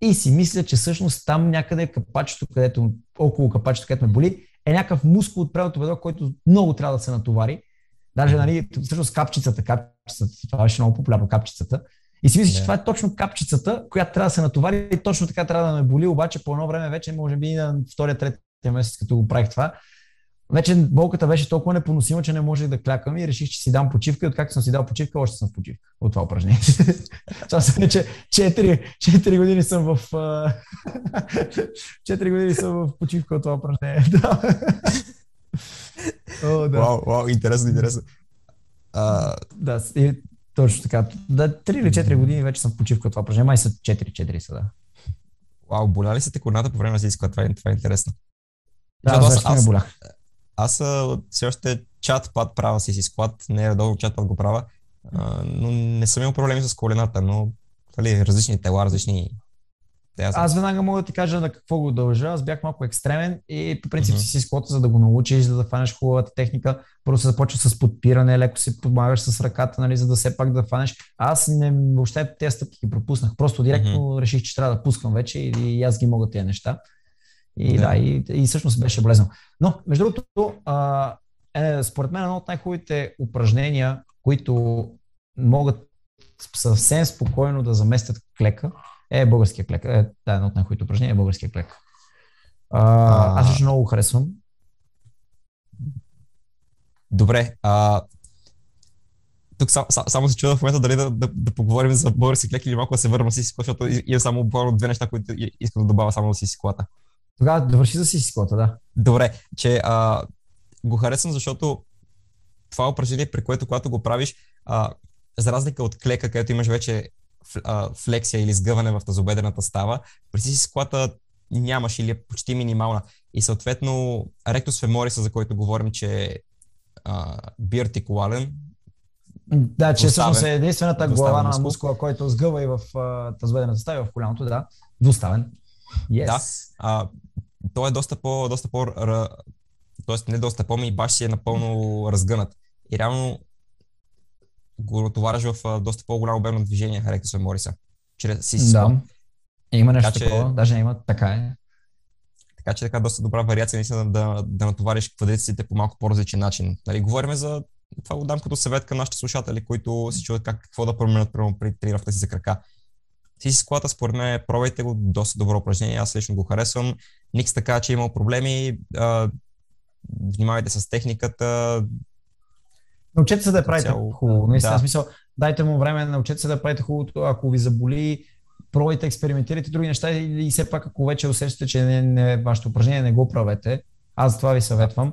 и си мисля, че всъщност там някъде капачето, където, около капачето, където ме боли, е някакъв мускул от предното бедро, който много трябва да се натовари. Даже, нали, всъщност капчицата, капчицата, това беше много популярно, капчицата. И си мисля, yeah. че това е точно капчицата, която трябва да се натовари и точно така трябва да ме боли, обаче по едно време вече, може би на втория, третия месец, като го правих това, вече болката беше толкова непоносима, че не можех да клякам и реших, че си дам почивка и откакто съм си дал почивка, още съм в почивка от това упражнение. Това са вече 4, 4 години съм в 4 години съм в почивка от това упражнение. О, да. Вау, вау, интересно, интересно. А... Да, и, точно така. Да, 3 или 4 години вече съм в почивка от това упражнение. Май са 4-4 са, да. Вау, боля ли се те колената по време на зиска? Това, е, това е интересно. Да, аз, аз, аз, аз все още чат пад правя си си склад, не е редовно чат пад го правя, а, но не съм имал проблеми с колената, но дали, различни тела, различни аз веднага мога да ти кажа на какво го дължа. Аз бях малко екстремен и по принцип mm-hmm. си склота, за да го научиш, за да фанеш хубавата техника. Първо се започва с подпиране, леко си помагаш с ръката, нали, за да все пак да фанеш. Аз не, въобще тези стъпки ги пропуснах. Просто директно mm-hmm. реших, че трябва да пускам вече и, и аз ги мога тези неща. И да, да и, и всъщност беше болезнено. Но, между другото, а, е, според мен едно от най-хубавите упражнения, които могат съвсем спокойно да заместят клека, е българския клек. Е, да, едно от най-хубавите упражнения е българския клек. А, аз лично много харесвам. Добре. А, тук сам, сам, само се чуда в момента дали да, да, да поговорим за български клек или малко да се върнем си си защото имам само буквално две неща, които искам да добавя само си си колата. Тогава да върши за си си колата, да. Добре, че а, го харесвам, защото това упражнение, при което когато го правиш, а, за разлика от клека, където имаш вече флексия или сгъване в тазобедрената става, при си си колата нямаш или е почти минимална. И съответно, ректус фемориса, за който говорим, че е биартикулален, да, че всъщност е единствената глава на мускула, който сгъва и в тазбедената става и в коляното, да. Двуставен. Yes. Да. А, той е доста по, доста по, т.е. не доста по, ми баш си е напълно разгънат. И реално го натоваряш в доста по-голямо обемно движение, Ректус Мориса. Чрез си Да. Има нещо така, такова, че... даже има, така е. Така че така доста добра вариация наистина да, да натовариш квадриците по малко по-различен начин. Нали, говорим за това го дам като съвет към нашите слушатели, които си чуват как, какво да променят прямо при тренировката си за крака. Си си склата, според мен, пробвайте го, доста добро упражнение, аз лично го харесвам. Никс така, че е имал проблеми, а, внимавайте с техниката. Научете се да я правите цяло... хубаво. Наистина, да. смисъл, дайте му време, научете се да правите хубавото, ако ви заболи, пробвайте, експериментирайте други неща и, и все пак, ако вече усещате, че не, не, вашето упражнение не го правете, аз това ви съветвам.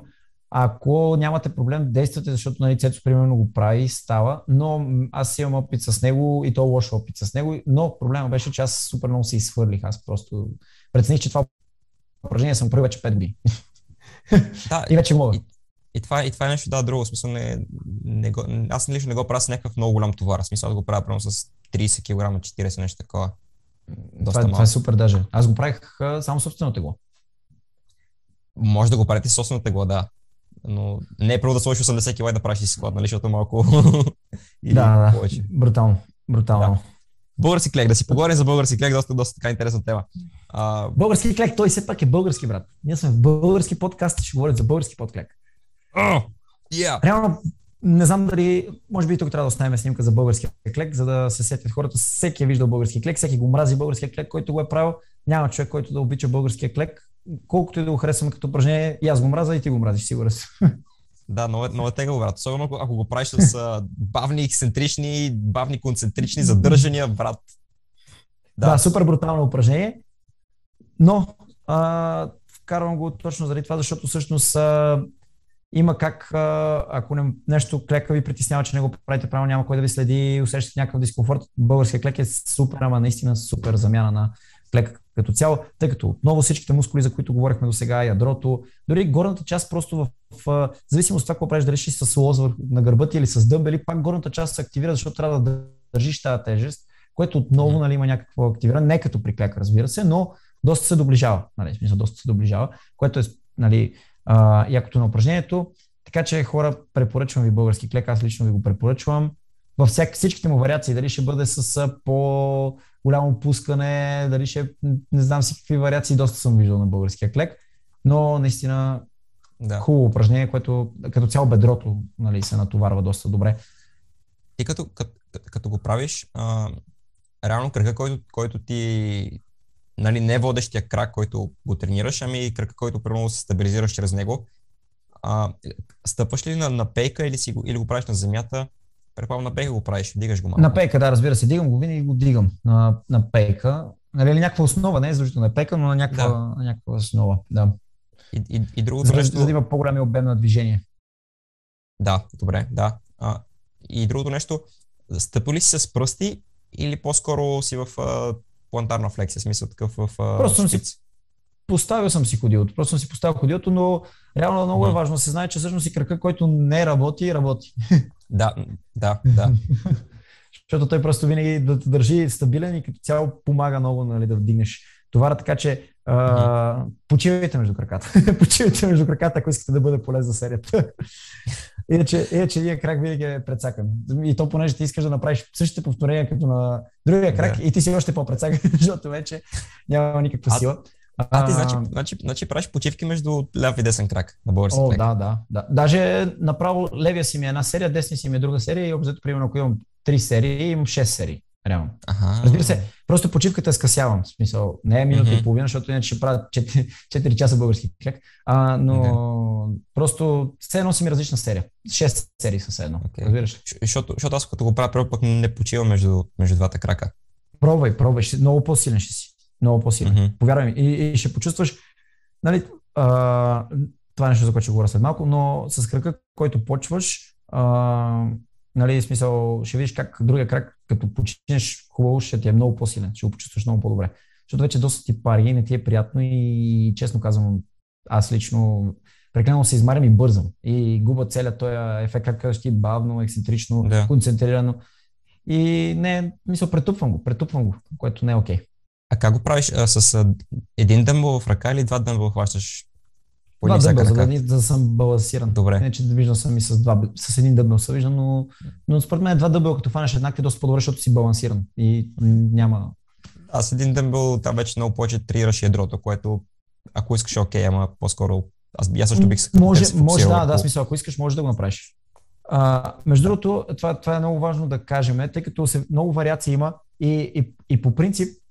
Ако нямате проблем, действате, защото нали, Цецо примерно го прави, става, но аз имам опит с него и то лош опит с него, но проблема беше, че аз супер много се изхвърлих. Аз просто прецених, че това упражнение съм правил вече 5 години. Да, и вече мога. И, и, това, и това е нещо, да, друго. Смисъл, не, не го, аз лично не го правя с някакъв много голям товар. Смисъл, аз го правя примерно с 30 кг, 40 нещо такова. Доста това, това е супер даже. Аз го правих само собственото тегло. Може да го правите с собственото тегло, да но не е първо да сложиш 80 кг и да правиш си склад, нали, защото малко Или да, да, повече. брутално, брутално. Да. Български клек, да си поговорим за български клек, доста, доста така интересна тема. А... Български клек, той все пак е български, брат. Ние сме в български подкаст и ще говорим за български подклек. Oh, yeah. Реално, не знам дали, може би тук трябва да оставим снимка за българския клек, за да се сетят хората. Всеки е виждал български клек, всеки го мрази българския клек, който го е правил. Няма човек, който да обича българския клек колкото и да го харесвам като упражнение, и аз го мразя и ти го мразиш, сигурен съм. Да, много, много е тегаво, брат. Особено ако го правиш с бавни, ексцентрични, бавни, концентрични задържания, брат. Да, да супер брутално упражнение. Но а, вкарвам го точно заради това, защото всъщност а, има как, а, ако не, нещо клека ви притеснява, че не го правите правилно, няма кой да ви следи, усещате някакъв дискомфорт. Българския клек е супер, ама наистина супер замяна на клека като цяло, тъй като отново всичките мускули, за които говорихме до сега, ядрото, дори горната част просто в, в, в зависимост от това, какво правиш, дали ще с лоз на гърба ти или с дъмбели, пак горната част се активира, защото трябва да държиш тази тежест, което отново нали, има някакво активиране, не като при клека, разбира се, но доста се доближава, нали, смисъл, доста се доближава, което е нали, а, якото на упражнението. Така че хора, препоръчвам ви български клек, аз лично ви го препоръчвам. Във всяк, всичките му вариации, дали ще бъде с по голямо пускане, дали ще, не знам си какви вариации, доста съм виждал на българския клек, но наистина да. хубаво упражнение, което като цяло бедрото нали, се натоварва доста добре. И като, като, като го правиш, а, реално кръга, който, който ти нали, не водещия крак, който го тренираш, ами кръга, който примерно се стабилизираш чрез него, а, стъпваш ли на, на пейка или, си, или го правиш на земята? Предполагам на пейка го правиш, дигаш го малко. На пейка, да, разбира се, дигам го, винаги го дигам на, на пейка. Нали, някаква основа, не е задължително на пейка, но на някаква, да. на някаква основа, да. И, и, и другото за, нещо... За да има по-голям обем на движение. Да, добре, да. А, и другото нещо, стъпи ли си с пръсти или по-скоро си в а, плантарна флексия, смисъл такъв в а, Просто съм си поставил съм си ходилото. Просто съм си поставил ходилото, но реално много е важно да се знае, че всъщност и крака, който не работи, работи. Да, да, да. Защото той просто винаги да те държи стабилен и като цяло помага много нали, да вдигнеш товара, така че а, почивайте между краката. почивайте между краката, ако искате да бъде полез за серията. иначе, иначе ние крак винаги е прецакан. И то понеже ти искаш да направиш същите повторения като на другия крак да. и ти си още по-прецакан, защото вече няма никаква а, сила. А, ти значи, значи, значи правиш почивки между ляв и десен крак на български О, да, да, да. Даже направо левия си ми е една серия, десния си ми е друга серия и обзето, примерно, ако имам три серии, имам шест серии. Реално. Ага. Разбира се, просто почивката скъсявам. В смисъл, не е минута mm-hmm. и половина, защото иначе ще правя 4, 4 часа български крак. А, но okay. просто все едно си ми различна серия. 6 серии са едно. Okay. Разбираш? Защото, защото аз като го правя, първо пък не почивам между, между двата крака. Пробвай, пробвай. Ще, много по-силен ще си. Много по-силен. Mm-hmm. Повярвай ми. И, и ще почувстваш, нали, а, това е нещо, за което ще говоря след малко, но с кръка, който почваш, а, нали, смисъл, ще видиш как другия крак, като починеш хубаво, ще ти е много по-силен, ще го почувстваш много по-добре. Защото вече доста ти пари и не ти е приятно и честно казвам, аз лично прекалено се измарям и бързам. И губа целият този ефект, как казваш ти, бавно, ексцентрично, да. концентрирано. И не, мисля, претупвам го, претупвам го, което не е окей. Okay. А как го правиш? А, с а, един дъмбъл в ръка или два дъмбъл хващаш по два дъмбъл, за да, да съм балансиран. Добре. Не, че да виждам съм и с, два, с един дъмбъл се виждам, но, но според мен два дъмбъл, като фанеш еднакви, е доста по-добре, защото си балансиран и няма... Аз един дъмбъл, там вече много повече трираш ядрото, което ако искаш, окей, ама по-скоро аз, аз също бих се Може, може да, да, смисъл, ако искаш, може да го направиш. А, между другото, това, това е много важно да кажем, тъй като се, много вариации има и, и, и по принцип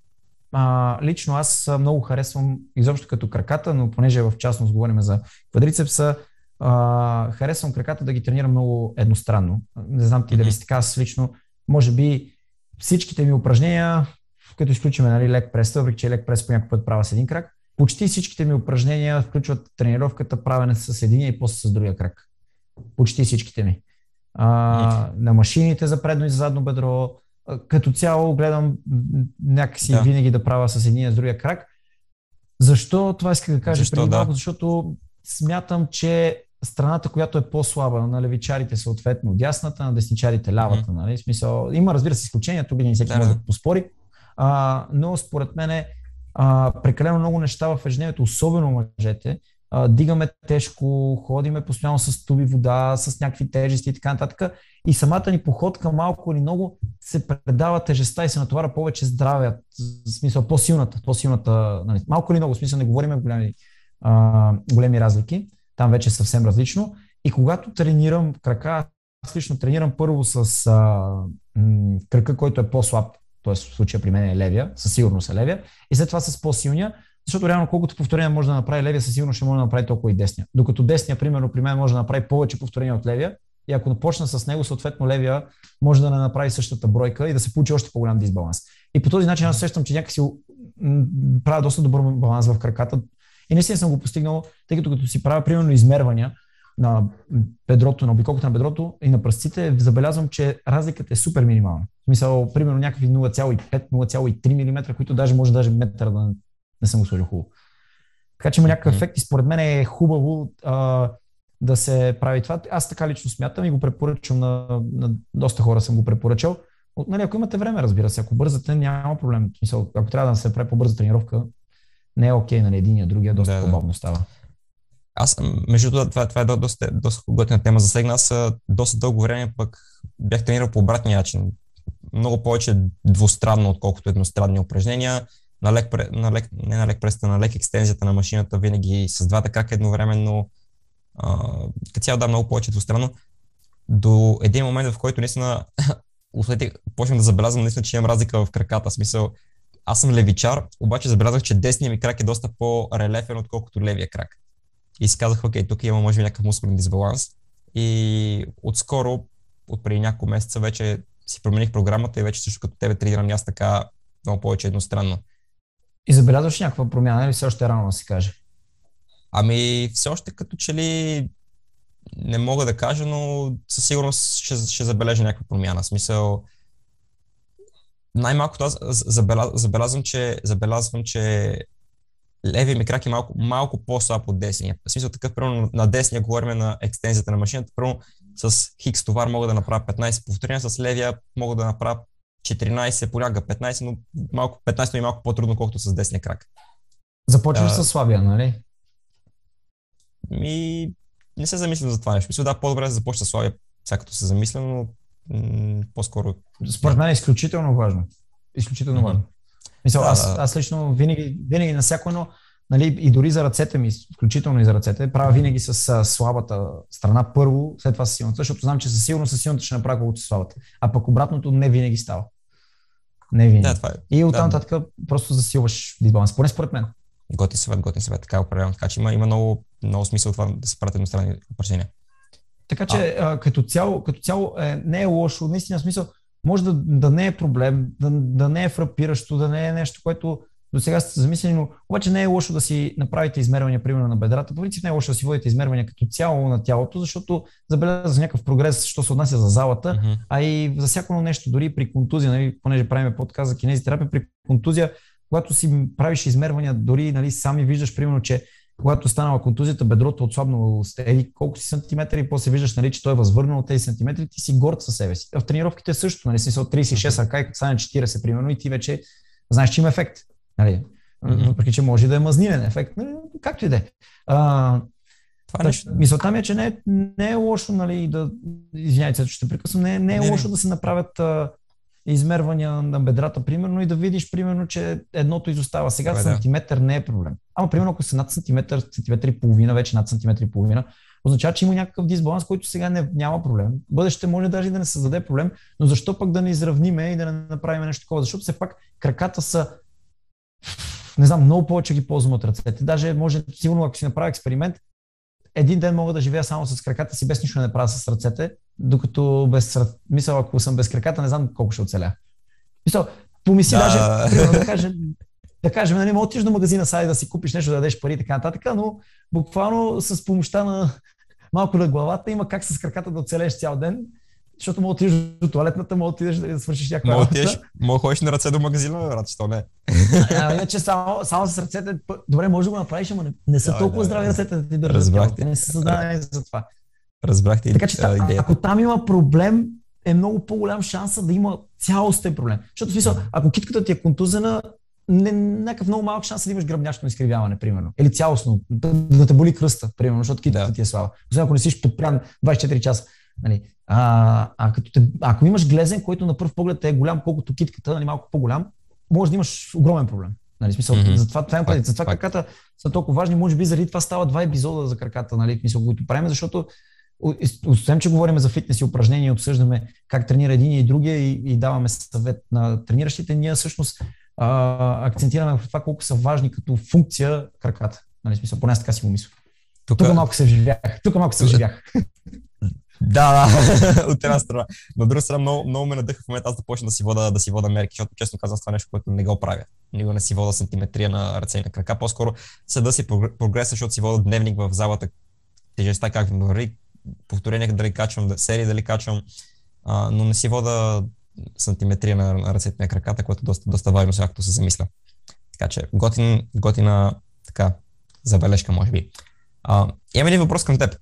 а, лично аз много харесвам изобщо като краката, но понеже в частност говорим за квадрицепса, а, харесвам краката да ги тренирам много едностранно. Не знам ти mm-hmm. дали си така, аз лично, може би всичките ми упражнения, като изключим нали, лек прес, въпреки че лек прес по някакъв път правя с един крак, почти всичките ми упражнения включват тренировката, правене с единия и после с другия крак. Почти всичките ми. А, на машините за предно и за задно бедро, като цяло гледам някакси да. винаги да правя с единия с другия крак. Защо това иска да кажа Защо, преди малко? Да. Защото смятам, че страната, която е по-слаба на левичарите съответно дясната, на десничарите лявата. Нали? Смисъл, има разбира се изключения, тук не всеки да, може да поспори, а, но според мен а, прекалено много неща в ежедневието, особено мъжете, а, дигаме тежко, ходиме постоянно с туби вода, с някакви тежести и така нататък. И самата ни походка малко или много се предава тежестта и се натовара повече здраве, в смисъл по-силната, по-силната, нали, малко или много, в смисъл не говорим големи, а, големи разлики, там вече е съвсем различно. И когато тренирам крака, аз лично тренирам първо с а, м- кръка, който е по-слаб, т.е. в случая при мен е левия, със сигурност е левия, и след това с по-силния, защото реално колкото повторения може да направи левия, със сигурност ще може да направи толкова и десния. Докато десния, примерно, при мен може да направи повече повторения от левия, и ако почна с него, съответно левия може да не направи същата бройка и да се получи още по-голям дисбаланс. И по този начин аз сещам, че някакси правя доста добър баланс в краката. И наистина съм го постигнал, тъй като като си правя примерно измервания на бедрото, на обиколката на бедрото и на пръстците, забелязвам, че разликата е супер минимална. В смисъл, примерно някакви 0,5-0,3 мм, които даже може даже метър да не съм го сложил хубаво. Така че има някакъв ефект и според мен е хубаво а, да се прави това. Аз така лично смятам и го препоръчвам на, на доста хора съм го препоръчал. От, нали, ако имате време, разбира се, ако бързате, няма проблем. Мисъл, ако трябва да се прави по-бърза тренировка, не е окей, нали, единия, другия доста да, по-бавно става. Аз, между другото, това, това е доста, доста готина тема. Засегна аз доста дълго време пък бях тренирал по обратния начин. Много повече двустранно, отколкото едностранни упражнения на лек, на лек, не на лек преста, на лек екстензията на машината винаги с двата крака едновременно. като цяло да, много повече двустранно. До един момент, в който наистина усетих, почнах да забелязвам наистина, че имам разлика в краката. В смисъл, аз съм левичар, обаче забелязах, че десният ми крак е доста по-релефен, отколкото левия крак. И си казах, окей, тук има може би някакъв мускулен дисбаланс. И отскоро, от преди няколко месеца, вече си промених програмата и вече също като тебе тренирам аз така много повече едностранно. И забелязваш някаква промяна или все още е рано да се каже? Ами, все още като че ли не мога да кажа, но със сигурност ще, ще забележа някаква промяна. В смисъл, най-малкото аз забелязвам, че, забелязвам, че левия ми крак е малко, малко по-слаб от десния. В смисъл такъв, примерно на десния говорим на екстензията на машината, примерно с хикс товар мога да направя 15 повторения, с левия мога да направя 14, понякога 15, но малко, 15 е малко по-трудно, колкото с десния крак. Започваш с слабия, нали? Ми, не се замислям за това нещо. Мисля, да, по-добре да започна с слабия, всякато се замисля, но м- по-скоро... Според мен е изключително важно. Изключително mm-hmm. важно. Мисля, да, аз, аз лично винаги, винаги на всяко едно, нали, и дори за ръцете ми, включително и за ръцете, правя винаги с а, слабата страна първо, след това с силната, защото знам, че със сигурност със силната ще направя колкото слабата. А пък обратното не винаги става. Не винаги. Да, това е. И оттам нататък да. просто засилваш дисбаланс. Поне според мен. Готи съвет, готи съвет, така определено. Така че има, има много, много смисъл това да се правят едностранни упражнения. Така че а. А, като цяло, като цяло е, не е лошо, наистина смисъл, може да, да не е проблем, да, да не е фрапиращо, да не е нещо, което до сега сте замислени, но обаче не е лошо да си направите измервания, примерно на бедрата. По принцип не е лошо да си водите измервания като цяло на тялото, защото забелязва някакъв прогрес, що се отнася за залата, mm-hmm. а и за всяко нещо, дори при контузия, нали, понеже правим подкаст за кинезитерапия, при контузия, когато си правиш измервания, дори нали, сами виждаш, примерно, че когато станала контузията, бедрото отслабнало еди колко си сантиметри и после виждаш, нали, че той е възвърнал тези сантиметри, ти си горд със себе си. В тренировките също, нали, си от 36 ръка и като стане 40, примерно, и ти вече знаеш, че има ефект. Нали? Mm-hmm. Въпреки, че може да е мазнилен ефект, нали? както и да е. Това нещо... Мисълта ми е, че не е, не е лошо, нали, да, извиняйте, че ще прекъсвам, не, не е не, лошо не. да се направят а, измервания на бедрата, примерно, и да видиш, примерно, че едното изостава. Сега Добре, сантиметър не е проблем. Ама, примерно, ако са над сантиметър, сантиметър и половина, вече над сантиметър и половина, означава, че има някакъв дисбаланс, който сега не, няма проблем. Бъдеще може даже да не създаде проблем, но защо пък да не изравниме и да не направим нещо такова? Защото все пак краката са не знам, много повече ги ползвам от ръцете. Даже може, сигурно, ако си направя експеримент, един ден мога да живея само с краката си, без нищо да не правя с ръцете, докато без мисъл, ако съм без краката, не знам колко ще оцеля. Мисъл, помисли да. даже, примерно, да кажем, да кажем, нали, мога отиш до магазина сега да си купиш нещо, да дадеш пари и така нататък, но буквално с помощта на малко на главата има как с краката да оцелеш цял ден защото мога да отидеш до туалетната, мога да отидеш да свършиш някаква мога отидеш, мога да ходиш на ръце до магазина, брат, що не? а, иначе само, само с ръцете, добре, може да го направиш, ама не, не са да, толкова да, здрави ръцете да ти държат. Разбрахте. Не са създадени за това. Разбрахте Така че, идеята. ако там има проблем, е много по-голям шанса да има цялостен проблем. Защото, смисъл, ако китката ти е контузена, не, някакъв много малък шанс да имаш гръбначно изкривяване, примерно. Или цялостно, да, да те боли кръста, примерно, защото китката да. ти е слаба. Освен ако не си подпрян 24 часа. Нали. А, а като те, ако имаш глезен, който на първ поглед е голям, колкото китката, нали, малко по-голям, може да имаш огромен проблем. Нали, смисъл, mm-hmm. затова, това, това, затова краката са толкова важни. Може би заради това става два епизода за краката, нали, смисъл, които правим, защото освен, че говорим за фитнес и упражнения обсъждаме как тренира един и другия и, и даваме съвет на трениращите, ние всъщност а, акцентираме в това колко са важни като функция краката. Нали, смисъл, поне аз така си го мисля. Тук, тук малко се вживях. Тук малко се вживях. Да, да, от една страна. Но от друга страна, много, много ме надъха в момента аз да почна да си вода, да си вода мерки, защото честно казвам това нещо, което не го правя. Никога не си вода сантиметрия на ръце и на крака. По-скоро съда си прогреса, защото си вода дневник в залата, тежестта как върви, повторения дали качвам, серии дали качвам, а, но не си вода сантиметрия на, на ръцете на краката, което е доста, доста важно, сега като се замисля. Така че, готин, готина така, забележка, може би. А, имам един въпрос към теб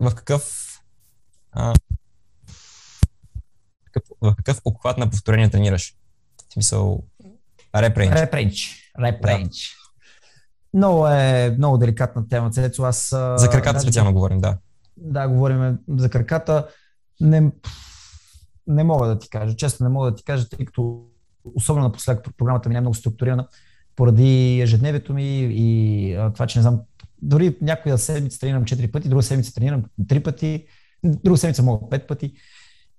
в какъв, а, в какъв обхват на повторение тренираш? В смисъл, репрейндж. Репрейндж. Репрейндж. Да. Много е много деликатна тема, Цецо. Аз, за краката даже, специално говорим, да. Да, говорим за краката. Не, не мога да ти кажа, често не мога да ти кажа, тъй като особено напоследък програмата ми не е много структурирана, поради ежедневието ми и а, това, че не знам дори някоя седмица тренирам 4 пъти, друга седмица тренирам 3 пъти, друга седмица мога 5 пъти.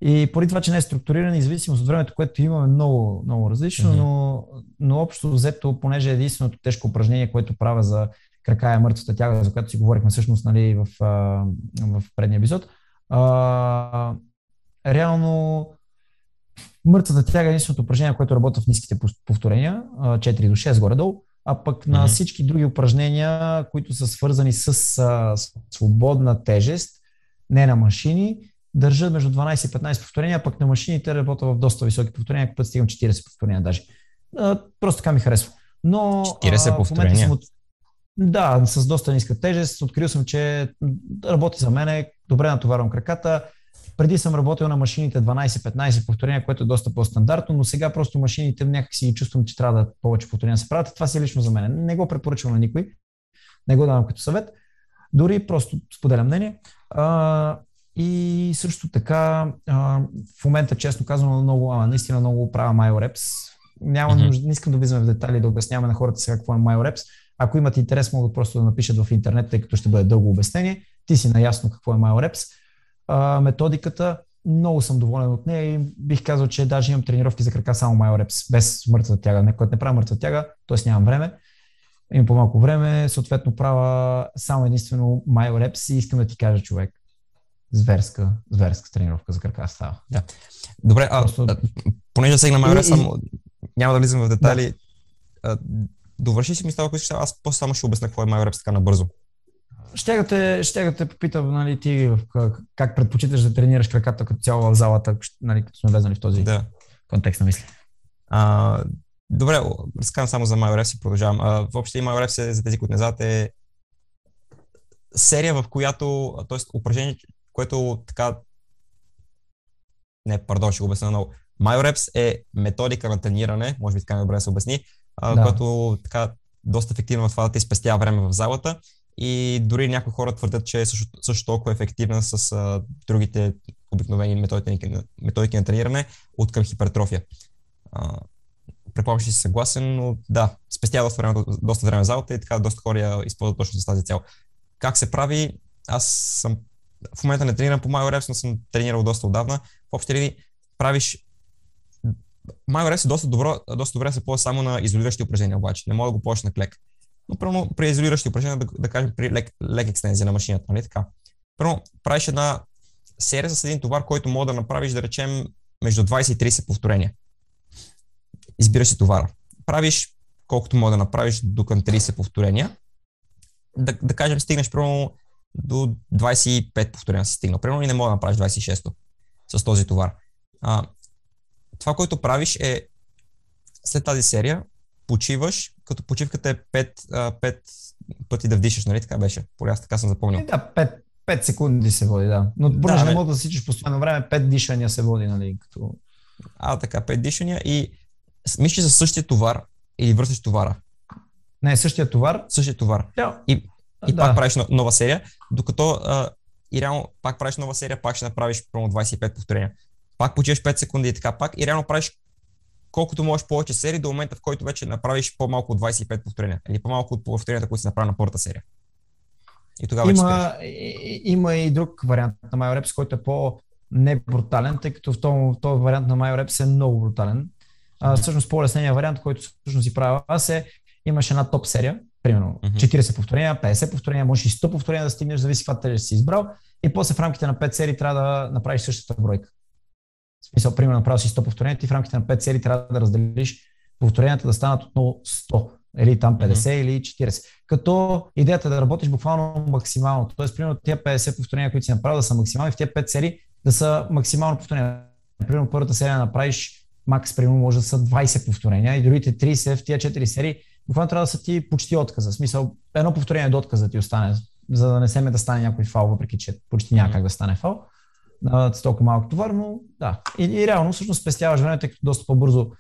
И поради това, че не е структуриран, независимо от времето, което имаме, много, много различно, mm-hmm. но, но общо взето, понеже е единственото тежко упражнение, което правя за крака е мъртвата тяга, за която си говорихме всъщност нали, в, в предния епизод, а, реално мъртвата тяга е единственото упражнение, което работя в ниските повторения, 4 до 6 горе-долу а пък на всички други упражнения, които са свързани с а, свободна тежест, не на машини, държа между 12 и 15 повторения, пък на машините работя в доста високи повторения, път стигам 40 повторения даже. А, просто така ми харесва. Но 40 повторения? Съм от... Да, с доста ниска тежест. Открил съм, че работи за мен, добре натоварвам краката, преди съм работил на машините 12-15 повторения, което е доста по-стандартно, но сега просто машините някак си чувствам, че трябва да повече повторения се правят. Това си е лично за мен. Не го препоръчвам на никой. Не го давам като съвет. Дори просто споделям мнение. А, и също така, а, в момента, честно казвам, много, а, наистина много правя MyoReps. Няма mm-hmm. нужда, не искам да влизаме в детали да обясняваме на хората сега какво е MyoReps. Ако имат интерес, могат просто да напишат в интернет, тъй като ще бъде дълго обяснение. Ти си наясно какво е MyoReps а, методиката много съм доволен от нея и бих казал, че даже имам тренировки за крака само майорепс, без мъртва тяга. Не, не правя мъртва тяга, т.е. нямам време. Имам по-малко време, съответно правя само единствено майорепс и искам да ти кажа, човек, зверска, зверска тренировка за крака става. Да. Добре, а, Просто... а, понеже сегна майорепс, и... само няма да влизам в детайли. Да. довърши си мисля, ако искаш, аз после само ще обясня какво е майорепс така набързо. Ще да те, ще да те попитам, нали, ти как, как предпочиташ да тренираш краката като цяло в залата, нали, като сме влезнали в този да. контекст на мисли. А, добре, разказвам само за MyRef и продължавам. А, въобще MyRef е, за тези, които не знаят, е серия, в която, т.е. упражнение, което така не, пардон, ще го обясня много. MyReps е методика на трениране, може би така добре да се обясни, да. която така доста ефективно в това да ти спестява време в залата и дори някои хора твърдят, че е също, също толкова ефективна с а, другите обикновени методики, методики на трениране от към хипертрофия. предполагам, че си съгласен, но да, спестява доста време, доста време залата и така доста хора я използват точно с тази цел. Как се прави? Аз съм в момента не тренирам по MyoReps, но съм тренирал доста отдавна. В общи линии правиш MyoReps е доста, добро, доста добре се ползва само на изолиращи упражнения, обаче. Не мога да го ползваш на клек но първо при изолиращи упражнения, да, да кажем при лек, лек екстензия на машината, нали така? Първо, правиш една серия с един товар, който мога да направиш, да речем, между 20 и 30 повторения. Избираш си товара. Правиш колкото мога да направиш до към 30 повторения. Да, да кажем, стигнеш примерно до 25 повторения си стигнал. Примерно и не мога да направиш 26 с този товар. А, това, което правиш е след тази серия почиваш, като почивката е 5, 5 пъти да вдишаш, нали така беше? Поне аз така съм запомнил. Е, да, 5, 5 секунди се води, да. Но понеже да, не мога да сичаш постоянно време, 5 дишания се води, нали? Като... А, така, 5 дишания и мислиш за същия товар или вършиш товара? Не, същия товар. Същия товар. Да. И, и да. пак правиш нова серия, докато а, и реално пак правиш нова серия, пак ще направиш промо 25 повторения. Пак почиваш 5 секунди и така пак и реално правиш колкото можеш повече серии до момента, в който вече направиш по-малко от 25 повторения или по-малко от повторенията, които си направи на първата серия. И тогава има, и, има и друг вариант на MyoReps, който е по-небрутален, тъй като в този, този вариант на MyoReps е много брутален. А, всъщност по-леснения вариант, който всъщност си правя аз е, имаш една топ серия, примерно mm-hmm. 40 повторения, 50 повторения, може и 100 повторения да стигнеш, зависи каква тежест си избрал. И после в рамките на 5 серии трябва да направиш същата бройка. В смисъл, примерно, направил си 100 повторения, ти в рамките на 5 серии трябва да разделиш повторенията да станат отново 100 или там 50 mm-hmm. или 40. Като идеята е да работиш буквално максимално. Тоест, примерно, тия 50 повторения, които си направил да са максимални, в тези 5 серии да са максимално повторения. Примерно, първата серия направиш макс, примерно, може да са 20 повторения и другите 30 в тия 4 серии, буквално трябва да са ти почти отказа. В смисъл, едно повторение до отказа ти остане, за да не семе да стане някой фал, въпреки че почти няма как да стане фал на толкова малко товар, но да. И, и реално всъщност спестяваш време, тъй като доста по-бързо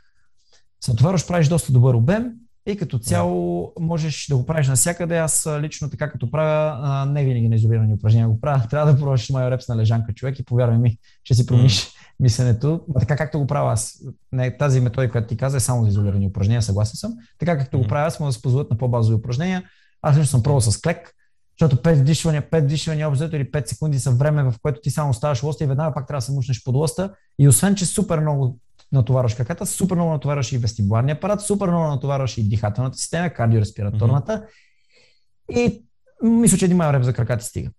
се натоварваш, правиш доста добър обем и като цяло можеш да го правиш навсякъде. Аз лично така като правя, не винаги на изолирани упражнения го правя. Трябва да пробваш майор репс на лежанка човек и повярвай ми, ще си промениш mm. мисленето. А така както го правя аз, не, тази методика, която ти каза, е само за изолирани упражнения, съгласен съм. Така както mm. го правя аз, може да се позволят на по-базови упражнения. Аз лично съм пробвал с клек, защото 5 дишвания, 5 дишвания общо или 5 секунди са време, в което ти само оставаш лоста и веднага пак трябва да се мушнеш под лоста. И освен, че супер много натоварваш краката, супер много натоварваш и вестибуларния апарат, супер много натоварваш и дихателната система, кардиореспираторната. Mm-hmm. И мисля, че един майор за краката стига.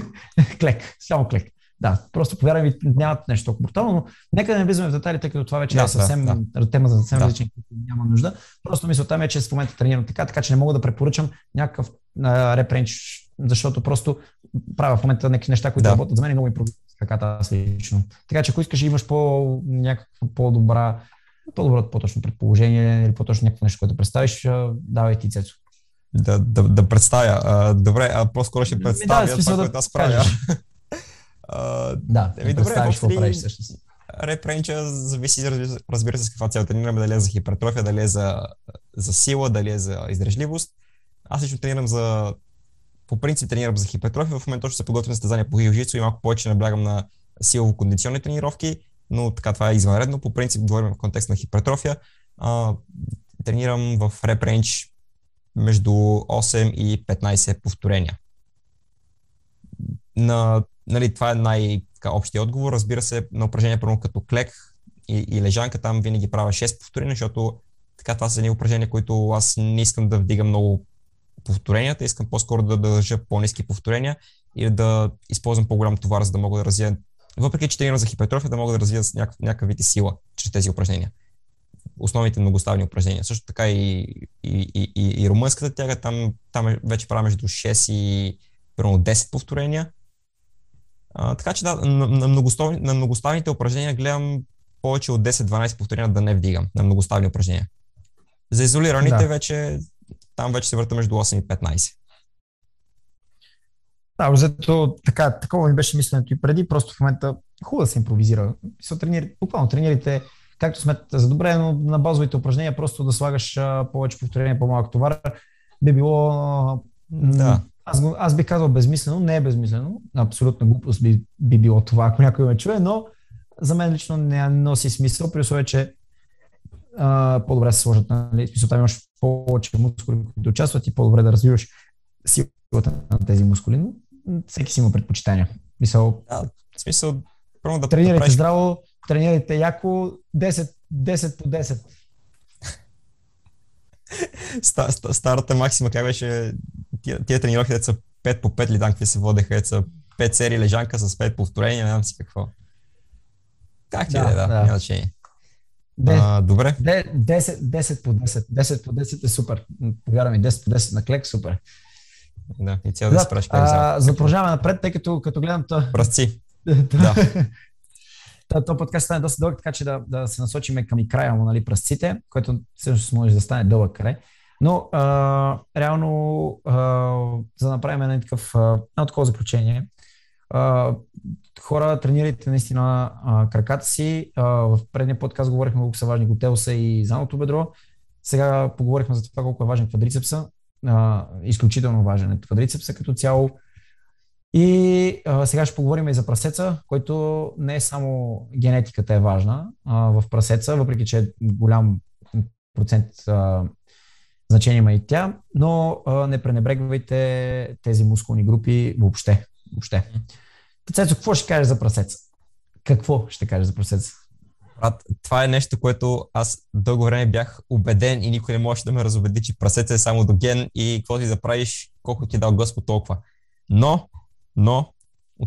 клек, само клек. Да, просто повярвай ми, нямат нещо толкова брутално, но нека да не влизаме в детайли, тъй като това вече да, е съвсем да. тема за съвсем да. различен, няма нужда. Просто мисълта ми е, че в момента тренирам така, така че не мога да препоръчам някакъв репренч защото просто правя в момента някакви неща, които да. работят за мен и много ми с краката аз лично. Така че ако искаш имаш по някаква по-добра, по-добро по-точно предположение или по-точно някакво нещо, което представиш, давай ти Цецо. Да, да, да представя. А, добре, а по-скоро ще представя да, това, да което аз правя. Да, да добре, какво правиш всъщност. Репренча зависи, разбира се, с каква цел тренираме, дали е за хипертрофия, дали е за, за сила, дали е за издръжливост. Аз лично тренирам за по принцип тренирам за хипертрофия, в момента ще се подготвям на състезание по хиджицу и малко повече наблягам на силово-кондиционни тренировки, но така това е извънредно. По принцип говорим в контекст на хипертрофия. А, тренирам в реп между 8 и 15 повторения. на, нали, това е най-общия отговор. Разбира се, на упражнения, първо като клек и, и лежанка, там винаги правя 6 повторения, защото така това са едни упражнения, които аз не искам да вдигам много повторенията, искам по-скоро да, държа по-низки повторения или да използвам по-голям товар, за да мога да развия, въпреки че тренирам за хипертрофия, да мога да развия някакъв, някакъв вид и сила чрез тези упражнения. Основните многоставни упражнения. Също така и, и, и, и, и румънската тяга, там, там е вече правя между 6 и примерно 10 повторения. А, така че да, на, на многоставните упражнения гледам повече от 10-12 повторения да не вдигам на многоставни упражнения. За изолираните да. вече, там вече се върта между 8 и 15. Да, взето така, такова ми беше мисленето и преди, просто в момента хубаво да се импровизира. Се тренир, буквално тренирайте както сметате за добре, но на базовите упражнения просто да слагаш а, повече повторения, по-малък товар, би било да. Аз, аз бих казал безмислено, не е безмислено, абсолютно глупост би, би било това, ако някой ме чуе, но за мен лично не носи смисъл, при условие, че а, по-добре се сложат, нали, смисъл, там имаш повече мускули, които участват и по-добре да развиваш силата на тези мускули, но всеки си има предпочитания. Мисъл, да, в смисъл, първо да тренирайте да правиш... здраво, тренирайте яко, 10, 10 по 10. Старата максима, как беше, тия, тия тренировки, са 5 по 5 ли там, какви се водеха, са 5 серии лежанка с 5 повторения, не знам си какво. Как ти да, е, да, да. няма значение. А, добре. 10, 10 по 10. 10 по 10 е супер. Повярвам 10 по 10 на клек, супер. Да, и цял да, да спраш как За продължаваме напред, тъй като като гледам то... Пръсци. да. То подкаст стане доста дълъг, така че да, да се насочим към и края му, нали, пръстците, което всъщност може да стане дълъг край. Но а, реално, а, за да направим един такъв, едно такова заключение, а, хора, тренирайте наистина а, краката си. А, в предния подкаст говорихме колко са важни готелса и задното бедро. Сега поговорихме за това колко е важен квадрицепса. А, изключително важен е квадрицепса като цяло. И а, сега ще поговорим и за прасеца, който не е само генетиката е важна а, в прасеца, въпреки че е голям процент а, значение има и тя, но а, не пренебрегвайте тези мускулни групи въобще. въобще. Цецо, какво ще кажеш за прасеца? Какво ще кажеш за прасеца? Брат, това е нещо, което аз дълго време бях убеден и никой не може да ме разобеди, че прасеца е само до ген и какво ти да правиш, колко ти е дал Господ толкова. Но, но,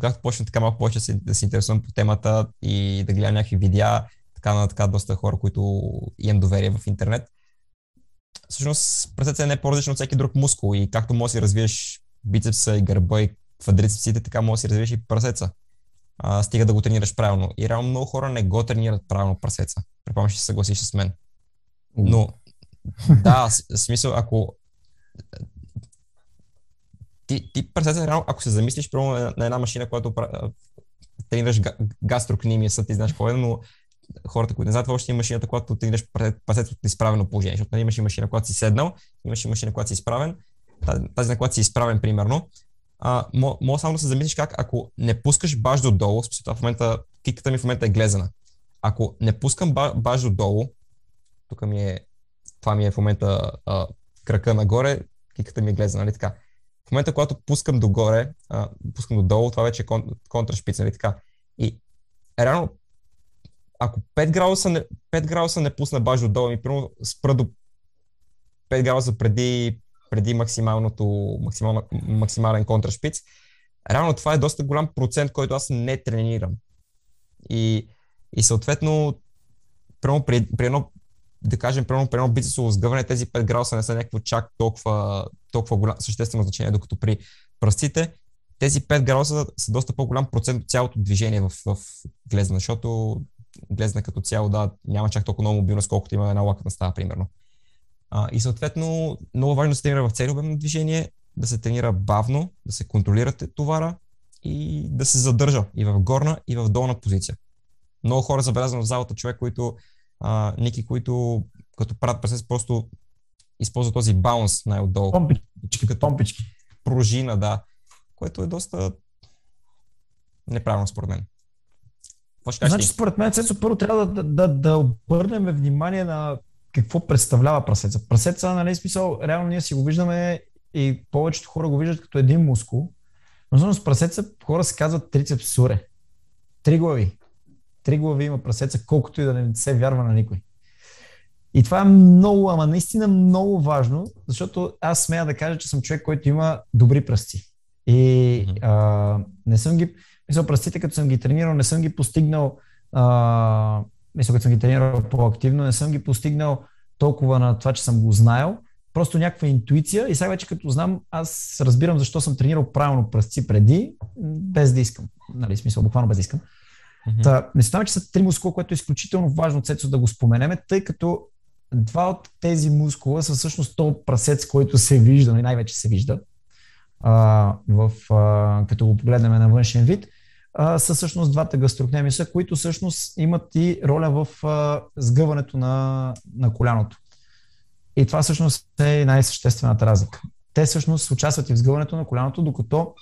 както почна така малко повече да се интересувам по темата и да гледам някакви видеа, така на така доста хора, които имам доверие в интернет, всъщност прасеца е не по-различно от всеки друг мускул и както можеш да си развиеш бицепса и гърба и квадрицепсите, така може да си развиеш и прасеца. А, стига да го тренираш правилно. И реално много хора не го тренират правилно прасеца. Предполагам, ще се съгласиш с мен. Но, да, в смисъл, ако ти, ти прасеца, реално, ако се замислиш прямо на, на една машина, която тренираш гастрокнимия, са ти знаеш какво е, но хората, които не знаят, въобще има машината, която тренираш прасеца от изправено положение, защото нали, имаш и машина, когато си седнал, имаш и машина, когато си изправен, тази на която си изправен, примерно, а, мога само да се замислиш как, ако не пускаш баш до в момента, киката ми в момента е глезена. Ако не пускам баш до долу, тук ми е, това ми е в момента а, крака нагоре, киката ми е глезена, нали така. В момента, когато пускам догоре, а, пускам до долу, това вече е кон, контрашпиц, нали така. И реално, ако 5 градуса не, 5 градуса не пусна баш до долу, ми примерно спра до 5 градуса преди преди максималното, максимал, максимален контрашпиц. Реално това е доста голям процент, който аз не тренирам. И, и съответно, прямо при, при едно, да кажем, прямо при едно бицепсово сгъване, тези 5 градуса не са някакво чак толкова, толкова голям, съществено значение, докато при пръстите тези 5 градуса са доста по-голям процент от цялото движение в, в глезна, защото глезна като цяло, да, няма чак толкова много мобилност, колкото има една лакътна става, примерно. А, и съответно, много важно да се тренира в цели обем на движение, да се тренира бавно, да се контролира товара и да се задържа и в горна, и в долна позиция. Много хора забелязвам в залата човек, които, а, Ники, които като правят пресес, просто използват този баунс най-отдолу. Помпички, като помпички. Пружина, да. Което е доста неправилно според мен. Значи, според мен, Цецо, първо трябва да, да, да обърнем внимание на какво представлява прасеца. Прасеца, нали, смисъл, реално ние си го виждаме и повечето хора го виждат като един мускул, Но всъщност прасеца хора се казват трицепс суре. Три глави. Три глави има прасеца, колкото и да не се вярва на никой. И това е много, ама наистина много важно, защото аз смея да кажа, че съм човек, който има добри пръсти. И а, не съм ги, мисля, пръстите, като съм ги тренирал, не съм ги постигнал, а, мисля, като съм ги тренирал по-активно, не съм ги постигнал толкова на това, че съм го знаел, просто някаква интуиция и сега вече като знам, аз разбирам защо съм тренирал правилно пръсти преди, без да искам. Нали, смисъл, буквално без да искам. Mm-hmm. Та, не че са три мускула, което е изключително важно, Цецо, да го споменеме, тъй като два от тези мускула са всъщност то прасец, който се вижда, и нали, най-вече се вижда, а, в, а, като го погледнем на външен вид, а, са всъщност двата гастрокнемиса, които всъщност имат и роля в сгъването на, на коляното. И това всъщност е най-съществената разлика. Те всъщност участват и в сгъването на коляното, докато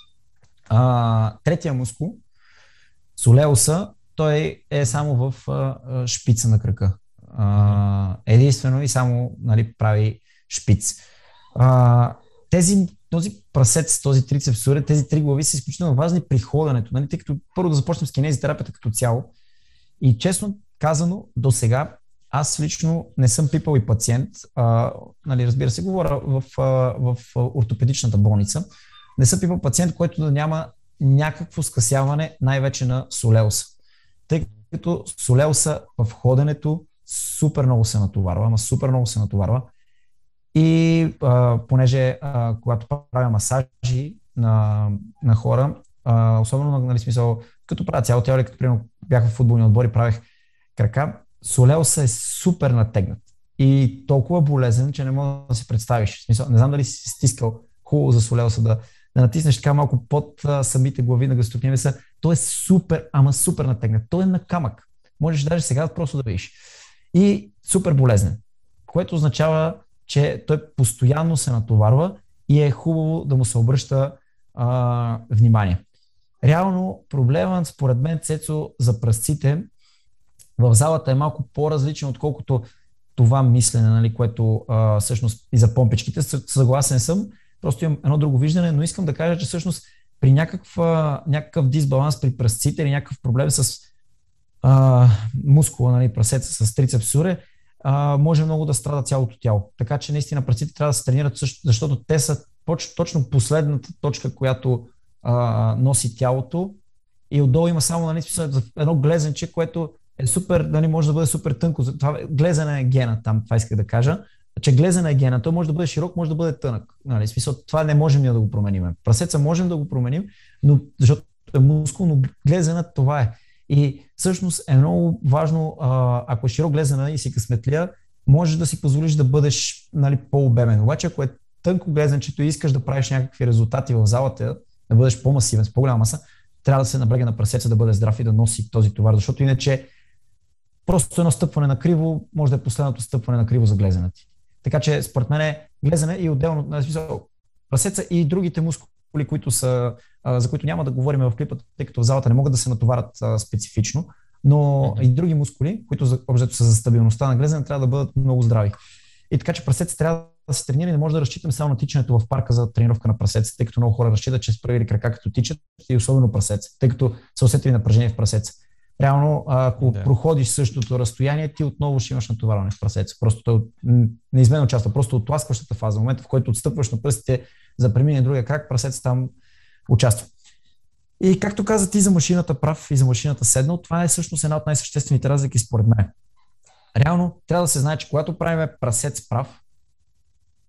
а, третия мускул, солеуса, той е само в а, шпица на кръка. А, единствено и само нали, прави шпиц. А, тези, този прасец, този трицепс тези три глави са изключително важни при ходенето, нали, тъй като първо да започнем с кинезитерапията като цяло. И честно казано, до сега аз лично не съм пипал и пациент, а, нали, разбира се, говоря в, в, в ортопедичната болница, не съм пипал пациент, който да няма някакво скъсяване най-вече на солеуса. Тъй като солеуса в ходенето супер много се натоварва, ама супер много се натоварва. И а, понеже а, когато правя масажи на, на хора, а, особено нали, смисъл, като правя цяло тяло, като примерно бях в футболни отбори, правех крака, солеуса е супер натегнат и толкова болезен, че не мога да си представиш. В смисъл, не знам дали си стискал хубаво за солеуса да, да натиснеш така малко под а, самите глави на гастрокнемиса. Той е супер, ама супер натегнат. Той е на камък. Можеш даже сега просто да видиш. И супер болезнен, което означава, че той постоянно се натоварва и е хубаво да му се обръща а, внимание. Реално проблемът, според мен, Цецо, за пръстците в залата е малко по-различен, отколкото това мислене, нали, което а, всъщност и за помпичките. Съгласен съм, просто имам едно друго виждане, но искам да кажа, че всъщност при някаква, някакъв дисбаланс при пръстците или някакъв проблем с а, мускула, нали, прасеца с трицепс суре, а, може много да страда цялото тяло. Така че наистина пръстците трябва да се тренират, защото те са точно последната точка, която а, носи тялото. И отдолу има само нали, едно глезенче, което е супер, нали, може да бъде супер тънко. Това, глезене е гена там, това иска да кажа. Че глезене е гена, той може да бъде широк, може да бъде тънък. Нали, смисъл, това не можем ние да го променим. Прасеца можем да го променим, но, защото е мускул, но глезена това е. И всъщност е много важно, ако е широк глезена и си късметлия, можеш да си позволиш да бъдеш нали, по-обемен. Обаче, ако е тънко глезенчето и искаш да правиш някакви резултати в залата, да бъдеш по-масивен, с по-голяма маса, трябва да се наблега на прасеца да бъде здрав и да носи този товар, защото иначе просто едно стъпване на криво може да е последното стъпване на криво за глезена ти. Така че според мен е глезене и отделно, на смисъл, прасеца и другите мускули, които са, за които няма да говорим в клипа, тъй като в залата не могат да се натоварят специфично, но mm-hmm. и други мускули, които за, обжето са за стабилността на глезене, трябва да бъдат много здрави. И така че прасеца трябва да се тренира и не може да разчитаме само на тичането в парка за тренировка на прасеца, тъй като много хора разчитат, че справили крака като тичат и особено прасеца, тъй като са усетили напрежение в прасеца. Реално, ако да. проходиш същото разстояние, ти отново ще имаш натоварване в прасеца. Просто той неизменно участва. Просто от тласкващата фаза, в момента в който отстъпваш на пръстите за премине другия крак, прасеца там участва. И както каза ти за машината прав и за машината седнал, това е всъщност една от най-съществените разлики според мен. Реално трябва да се знае, че когато правим прасец прав,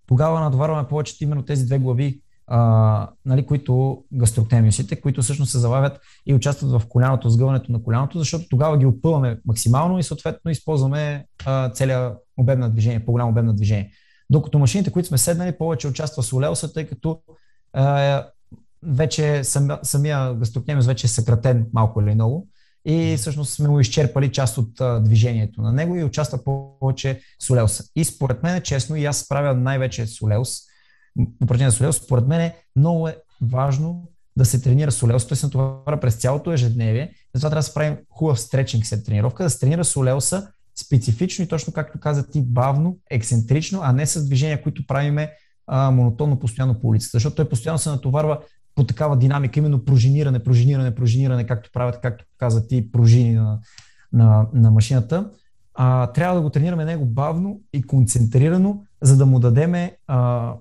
тогава надварваме повече именно тези две глави, а, нали, които гастроктемиусите, които всъщност се залавят и участват в коляното, сгъването на коляното, защото тогава ги опъваме максимално и съответно използваме а, целият обем на движение, по-голямо обем на движение. Докато машините, които сме седнали, повече участва с олеоса, тъй като а, вече самия, самия гастроктемиус вече е съкратен малко или много. И всъщност сме му изчерпали част от а, движението на него и участва повече солеуса. И според мен, честно, и аз правя най-вече солеус, упражнение за солеус, според мен е много е важно да се тренира солеус, той се натоварва през цялото ежедневие, затова трябва да се правим хубав стречинг след тренировка, да се тренира солеуса специфично и точно както каза ти, бавно, ексцентрично, а не с движения, които правиме а, монотонно постоянно по улицата, защото той постоянно се натоварва по такава динамика, именно пружиниране, пружиниране, пружиниране, както правят, както каза ти, пружини на, на, на машината, а, трябва да го тренираме него бавно и концентрирано, за да му дадеме а,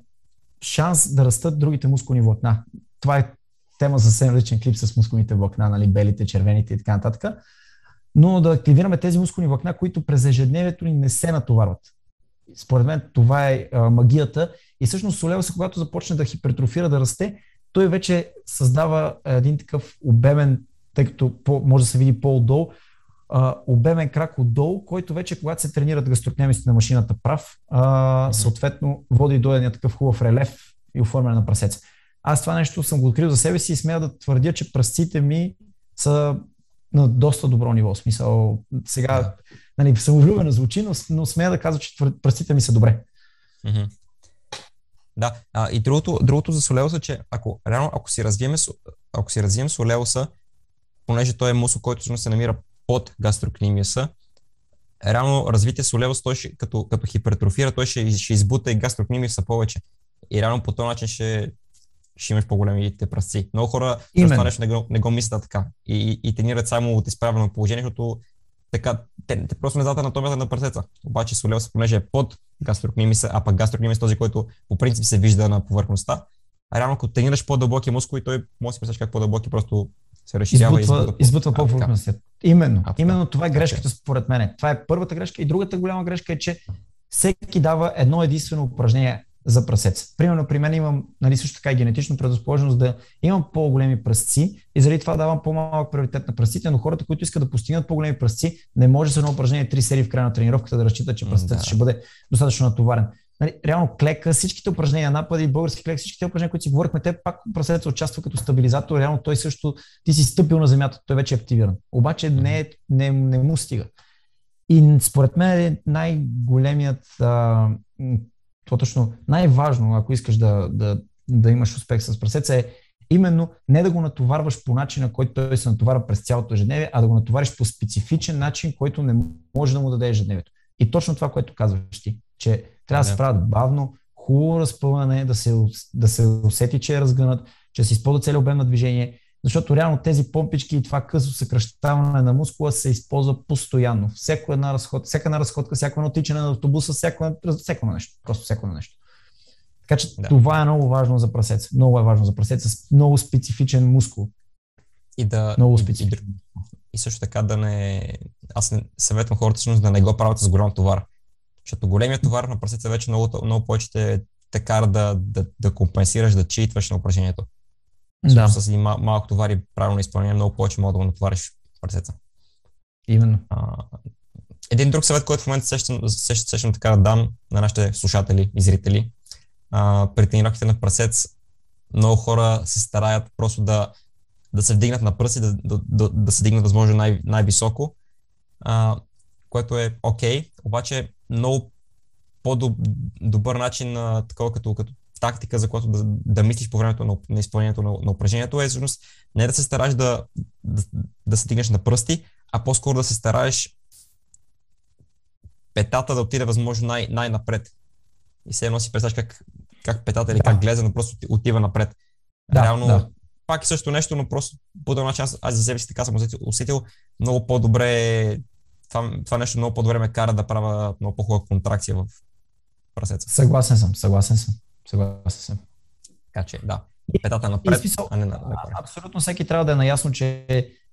шанс да растат другите мускулни влакна. Това е тема за съвсем различен клип с мускулните влакна, нали, белите, червените и така нататък. Но да активираме тези мускулни влакна, които през ежедневието ни не се натоварват. Според мен това е а, магията. И всъщност солеуса, когато започне да хипертрофира, да расте, той вече създава един такъв обемен, тъй като по, може да се види по-отдолу, а, обемен крак отдолу, който вече, когато се тренират гастрокнемиците на машината прав, а, съответно води до един такъв хубав релеф и оформяне на прасеца. Аз това нещо съм го открил за себе си и смея да твърдя, че пръстците ми са на доста добро ниво. Смисъл, сега, да. нали, самовлюбено звучи, но, но смея да казвам, че пръстците ми са добре. Mm-hmm. Да, а, и другото, другото за солеуса, че ако, реално, ако си развием, ако си развием солеуса, понеже той е мусул, който се намира под гастрокнимиуса, реално развитие солеус, той ще, като, като хипертрофира, той ще, ще избута и гастрокнимиуса повече. И реално по този начин ще, ще имаш по-големите пръсци. Много хора това нещо не го, не го мислят така и, и, и тренират само от изправено положение, защото така, те, те просто не знаят анатомията на пръстеца. Обаче солеус, понеже е под гастрокнимиса, а пък гастрокнимис е този, който по принцип се вижда на повърхността, а реално ако тренираш по-дълбоки мускули, той може да си представиш как по-дълбоки просто се разширява избутва, и избутва, избутва по-повърхността. Именно. А, именно това е грешката според мен. Това е първата грешка и другата голяма грешка е, че всеки дава едно единствено упражнение за прасец. Примерно при мен имам нали, също така и генетично предразположеност да имам по-големи пръстци и заради това давам по-малък приоритет на пръстците, но хората, които искат да постигнат по-големи пръстци, не може с едно упражнение три серии в края на тренировката да разчитат, че пръстецът да. ще бъде достатъчно натоварен. Нали, реално клека, всичките упражнения, напади, български клек, всичките упражнения, които си говорихме, те пак пръстецът участва като стабилизатор, реално той също, ти си стъпил на земята, той вече е активиран. Обаче не, е, не, не му стига. И според мен е най-големият а, това точно най-важно, ако искаш да, да, да имаш успех с прасеца е именно не да го натоварваш по начина, който той се натоварва през цялото ежедневие, а да го натовариш по специфичен начин, който не може да му даде ежедневието. И точно това, което казваш ти, че трябва да се правят бавно, хубаво разпъване, да се, да се усети, че е разгънат, че се използва целият обем на движение, защото реално тези помпички и това късо съкръщаване на мускула се използва постоянно. Всяко една разход, всяка една разходка, всяко едно тичане на автобуса, всяко, всяко нещо. Просто всяко нещо. Така че да. това е много важно за прасец. Много е важно за прасец с много специфичен мускул. И да. Много специфичен. И, и също така да не. Аз не съветвам хората всъщност да не го правят с голям товар. Защото големият товар на прасеца вече много, много повече те, те кара да, да, да компенсираш, да читваш на упражнението. Да. С един мал, малък товар и правилно изпълнение, много повече мога да го натовариш пръсеца. Именно. А, един друг съвет, който в момента сещам, сещам, сещам така да дам на нашите слушатели и зрители, а, при тренировките на пръсец, много хора се стараят просто да, да се вдигнат на пръси, да, да, да, да се дигнат възможно най- най-високо, а, което е окей, okay, обаче много по-добър начин, а, такова като, като тактика, за която да, да мислиш по времето на, на изпълнението на, на упражнението е всъщност не да се стараш да, да, да се дигнеш на пръсти, а по-скоро да се стараеш петата да отиде възможно най- най-напред. И се едно си представяш как, как петата или да. как глезено просто отива напред. Да, Реално, да. пак е също нещо, но просто по този начин аз, аз за себе си така съм усетил, много по-добре това, това нещо много по-добре ме кара да правя много по-хубава контракция в прасеца. Съгласен съм, съгласен съм. Съгласен съм. Така че, да, петата напред, смисъл, а не на, на Абсолютно всеки трябва да е наясно, че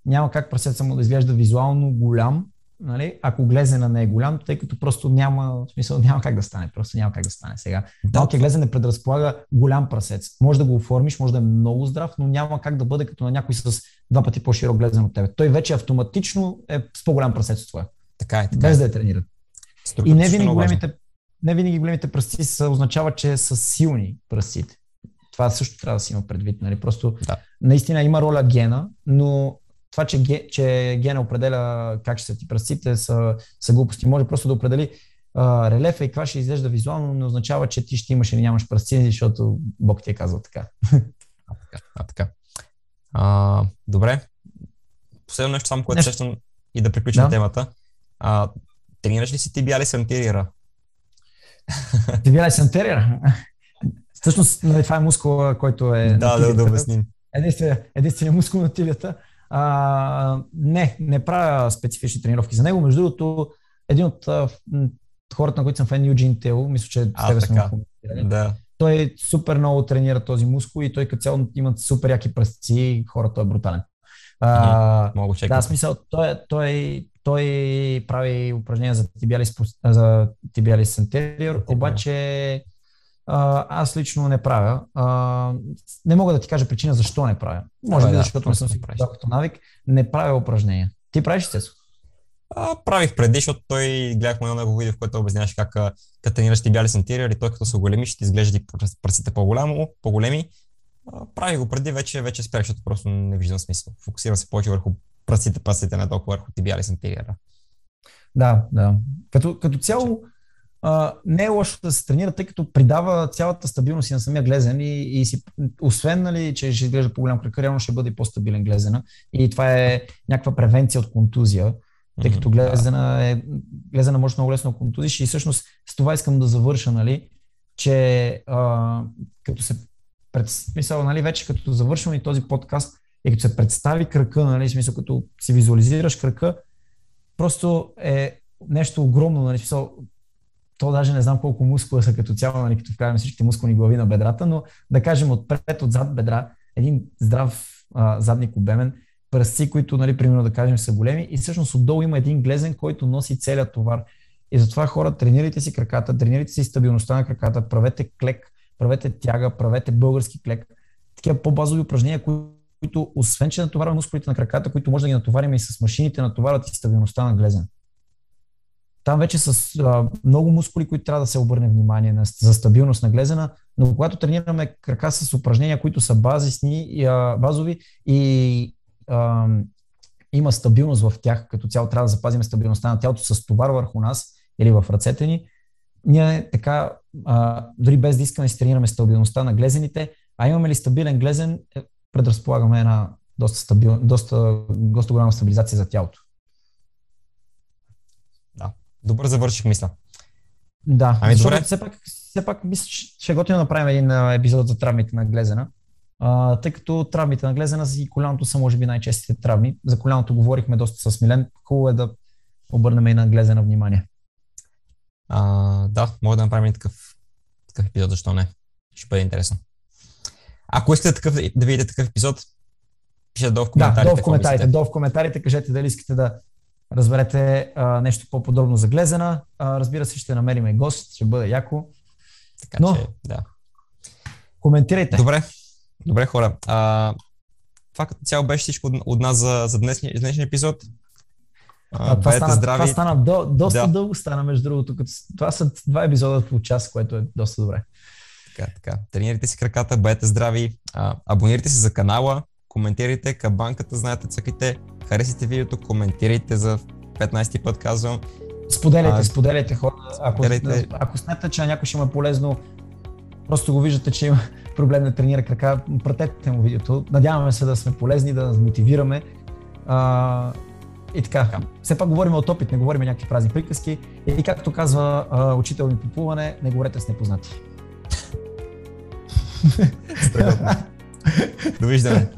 няма как прасеца му да изглежда визуално голям, нали, ако глезена не е голям, тъй като просто няма, в смисъл, няма как да стане. Просто няма как да стане сега. Да. Малкият глезен не предразполага голям прасец. Може да го оформиш, може да е много здрав, но няма как да бъде като на някой с два пъти по-широк глезен от тебе. Той вече автоматично е с по-голям прасец от твоя. Така е. Така без е. да е трениран. И не винаги големите, не винаги големите пръсти са, означава, че са силни пръстите. Това също трябва да си има предвид. Нали? Просто да. наистина има роля гена, но това, че, че гена определя как ще са ти пръстите, са, са глупости. Може просто да определи а, релефа и каква ще изглежда визуално, не означава, че ти ще имаш или нямаш пръсти, защото Бог ти е казал така. А, така. А, така. А, добре. Последно нещо само, което сещам и да приключим да. темата. А, тренираш ли си ти бяли сантирира? Ти бяли сантирира? Всъщност, нали, това е мускула, който е... Да, да, да обясним. Единственият единствения мускул на тилията. А, не, не правя специфични тренировки за него. Между другото, един от а, хората, на които съм фен, Юджин Тео, мисля, че а, тебе сме Да. Той супер много тренира този мускул и той като цяло имат супер яки пръстци, хората е брутален. А, Мога да, смисъл, той, той, той прави упражнения за тибиалис, за тибиалис антериор, обаче а, аз лично не правя. А, не мога да ти кажа причина защо не правя. Може би, да, защото не съм си като навик. Не правя упражнения. Ти правиш се? А, правих преди, защото той гледахме едно много видео, в което обясняваш как като тренираш ти бяли сантириер и той като са големи, ще изглежда и пръстите по-голямо, по-големи. А, правих го преди, вече, вече спрях, защото просто не виждам смисъл. Фокусирам се повече върху пръстите, пръстите, толкова върху ти бяли сантириера. Да, да. Като, като цяло, а, не е лошо да се тренира, тъй като придава цялата стабилност и на самия глезен и, и си, освен, нали, че ще изглежда по-голям кръг, реално ще бъде и по-стабилен глезена и това е някаква превенция от контузия, тъй като глезена, е, глезена може много лесно контузиш и всъщност с това искам да завърша, нали, че а, като се пред, смисъл, нали, вече като завършвам и този подкаст и като се представи кръка, нали, смисъл, като си визуализираш кръка, просто е нещо огромно, нали, смисъл, то даже не знам колко мускула са като цяло, нали, като вкараме всичките мускулни глави на бедрата, но да кажем отпред, отзад бедра, един здрав а, задник обемен, пръсци, които, нали, примерно да кажем, са големи и всъщност отдолу има един глезен, който носи целият товар. И затова хора, тренирайте си краката, тренирайте си стабилността на краката, правете клек, правете тяга, правете български клек. Такива по-базови упражнения, които, освен че натоварват мускулите на краката, които може да ги натоварим и с машините, натоварват и стабилността на глезен. Там вече с а, много мускули, които трябва да се обърне внимание на, за стабилност на глезена, но когато тренираме крака с упражнения, които са базисни, и, а, базови и а, има стабилност в тях, като цяло трябва да запазим стабилността на тялото с товар върху нас или в ръцете ни, ние така, а, дори без да искаме, си тренираме стабилността на глезените, а имаме ли стабилен глезен, е, предразполагаме една доста, стабил, доста, доста голяма стабилизация за тялото. Добър завърших, мисля. Да, ами защото добре. все пак, все пак мисля, ще готино да направим един епизод за травмите на глезена. А, тъй като травмите на глезена и коляното са може би най-честите травми. За коляното говорихме доста с Милен. Хубаво е да обърнем и на глезена внимание. А, да, може да направим такъв, такъв епизод, защо не? Ще бъде интересно. Ако искате такъв, да видите такъв епизод, пишете долу в коментарите. Да, долу в коментарите, долу в коментарите, кажете дали искате да разберете а, нещо по-подробно за Глезена. А, разбира се, ще намерим и гост, ще бъде яко. Така Но, че, да. Коментирайте. Добре, добре хора. А, това като цяло беше всичко от, от нас за, за днешния, днешния епизод. А, това, стана, здрави. това стана до, доста да. дълго стана, между другото. Като, това са два епизода по час, което е доста добре. Така, така. Тренирайте си краката, бъдете здрави, а, абонирайте се за канала, коментирайте, кабанката, знаете, цъкайте, харесайте видеото, коментирайте за 15 път казвам. Споделяйте, а, споделяйте хора. Ако, споделяйте. ако смятате, че на някой ще има полезно, просто го виждате, че има проблем да тренира крака, пратете му видеото. Надяваме се да сме полезни, да мотивираме. А, и така, все пак говорим от опит, не говорим някакви празни приказки. И както казва а, учител ми по плуване, не говорете с непознати. Tá Luiz Dano.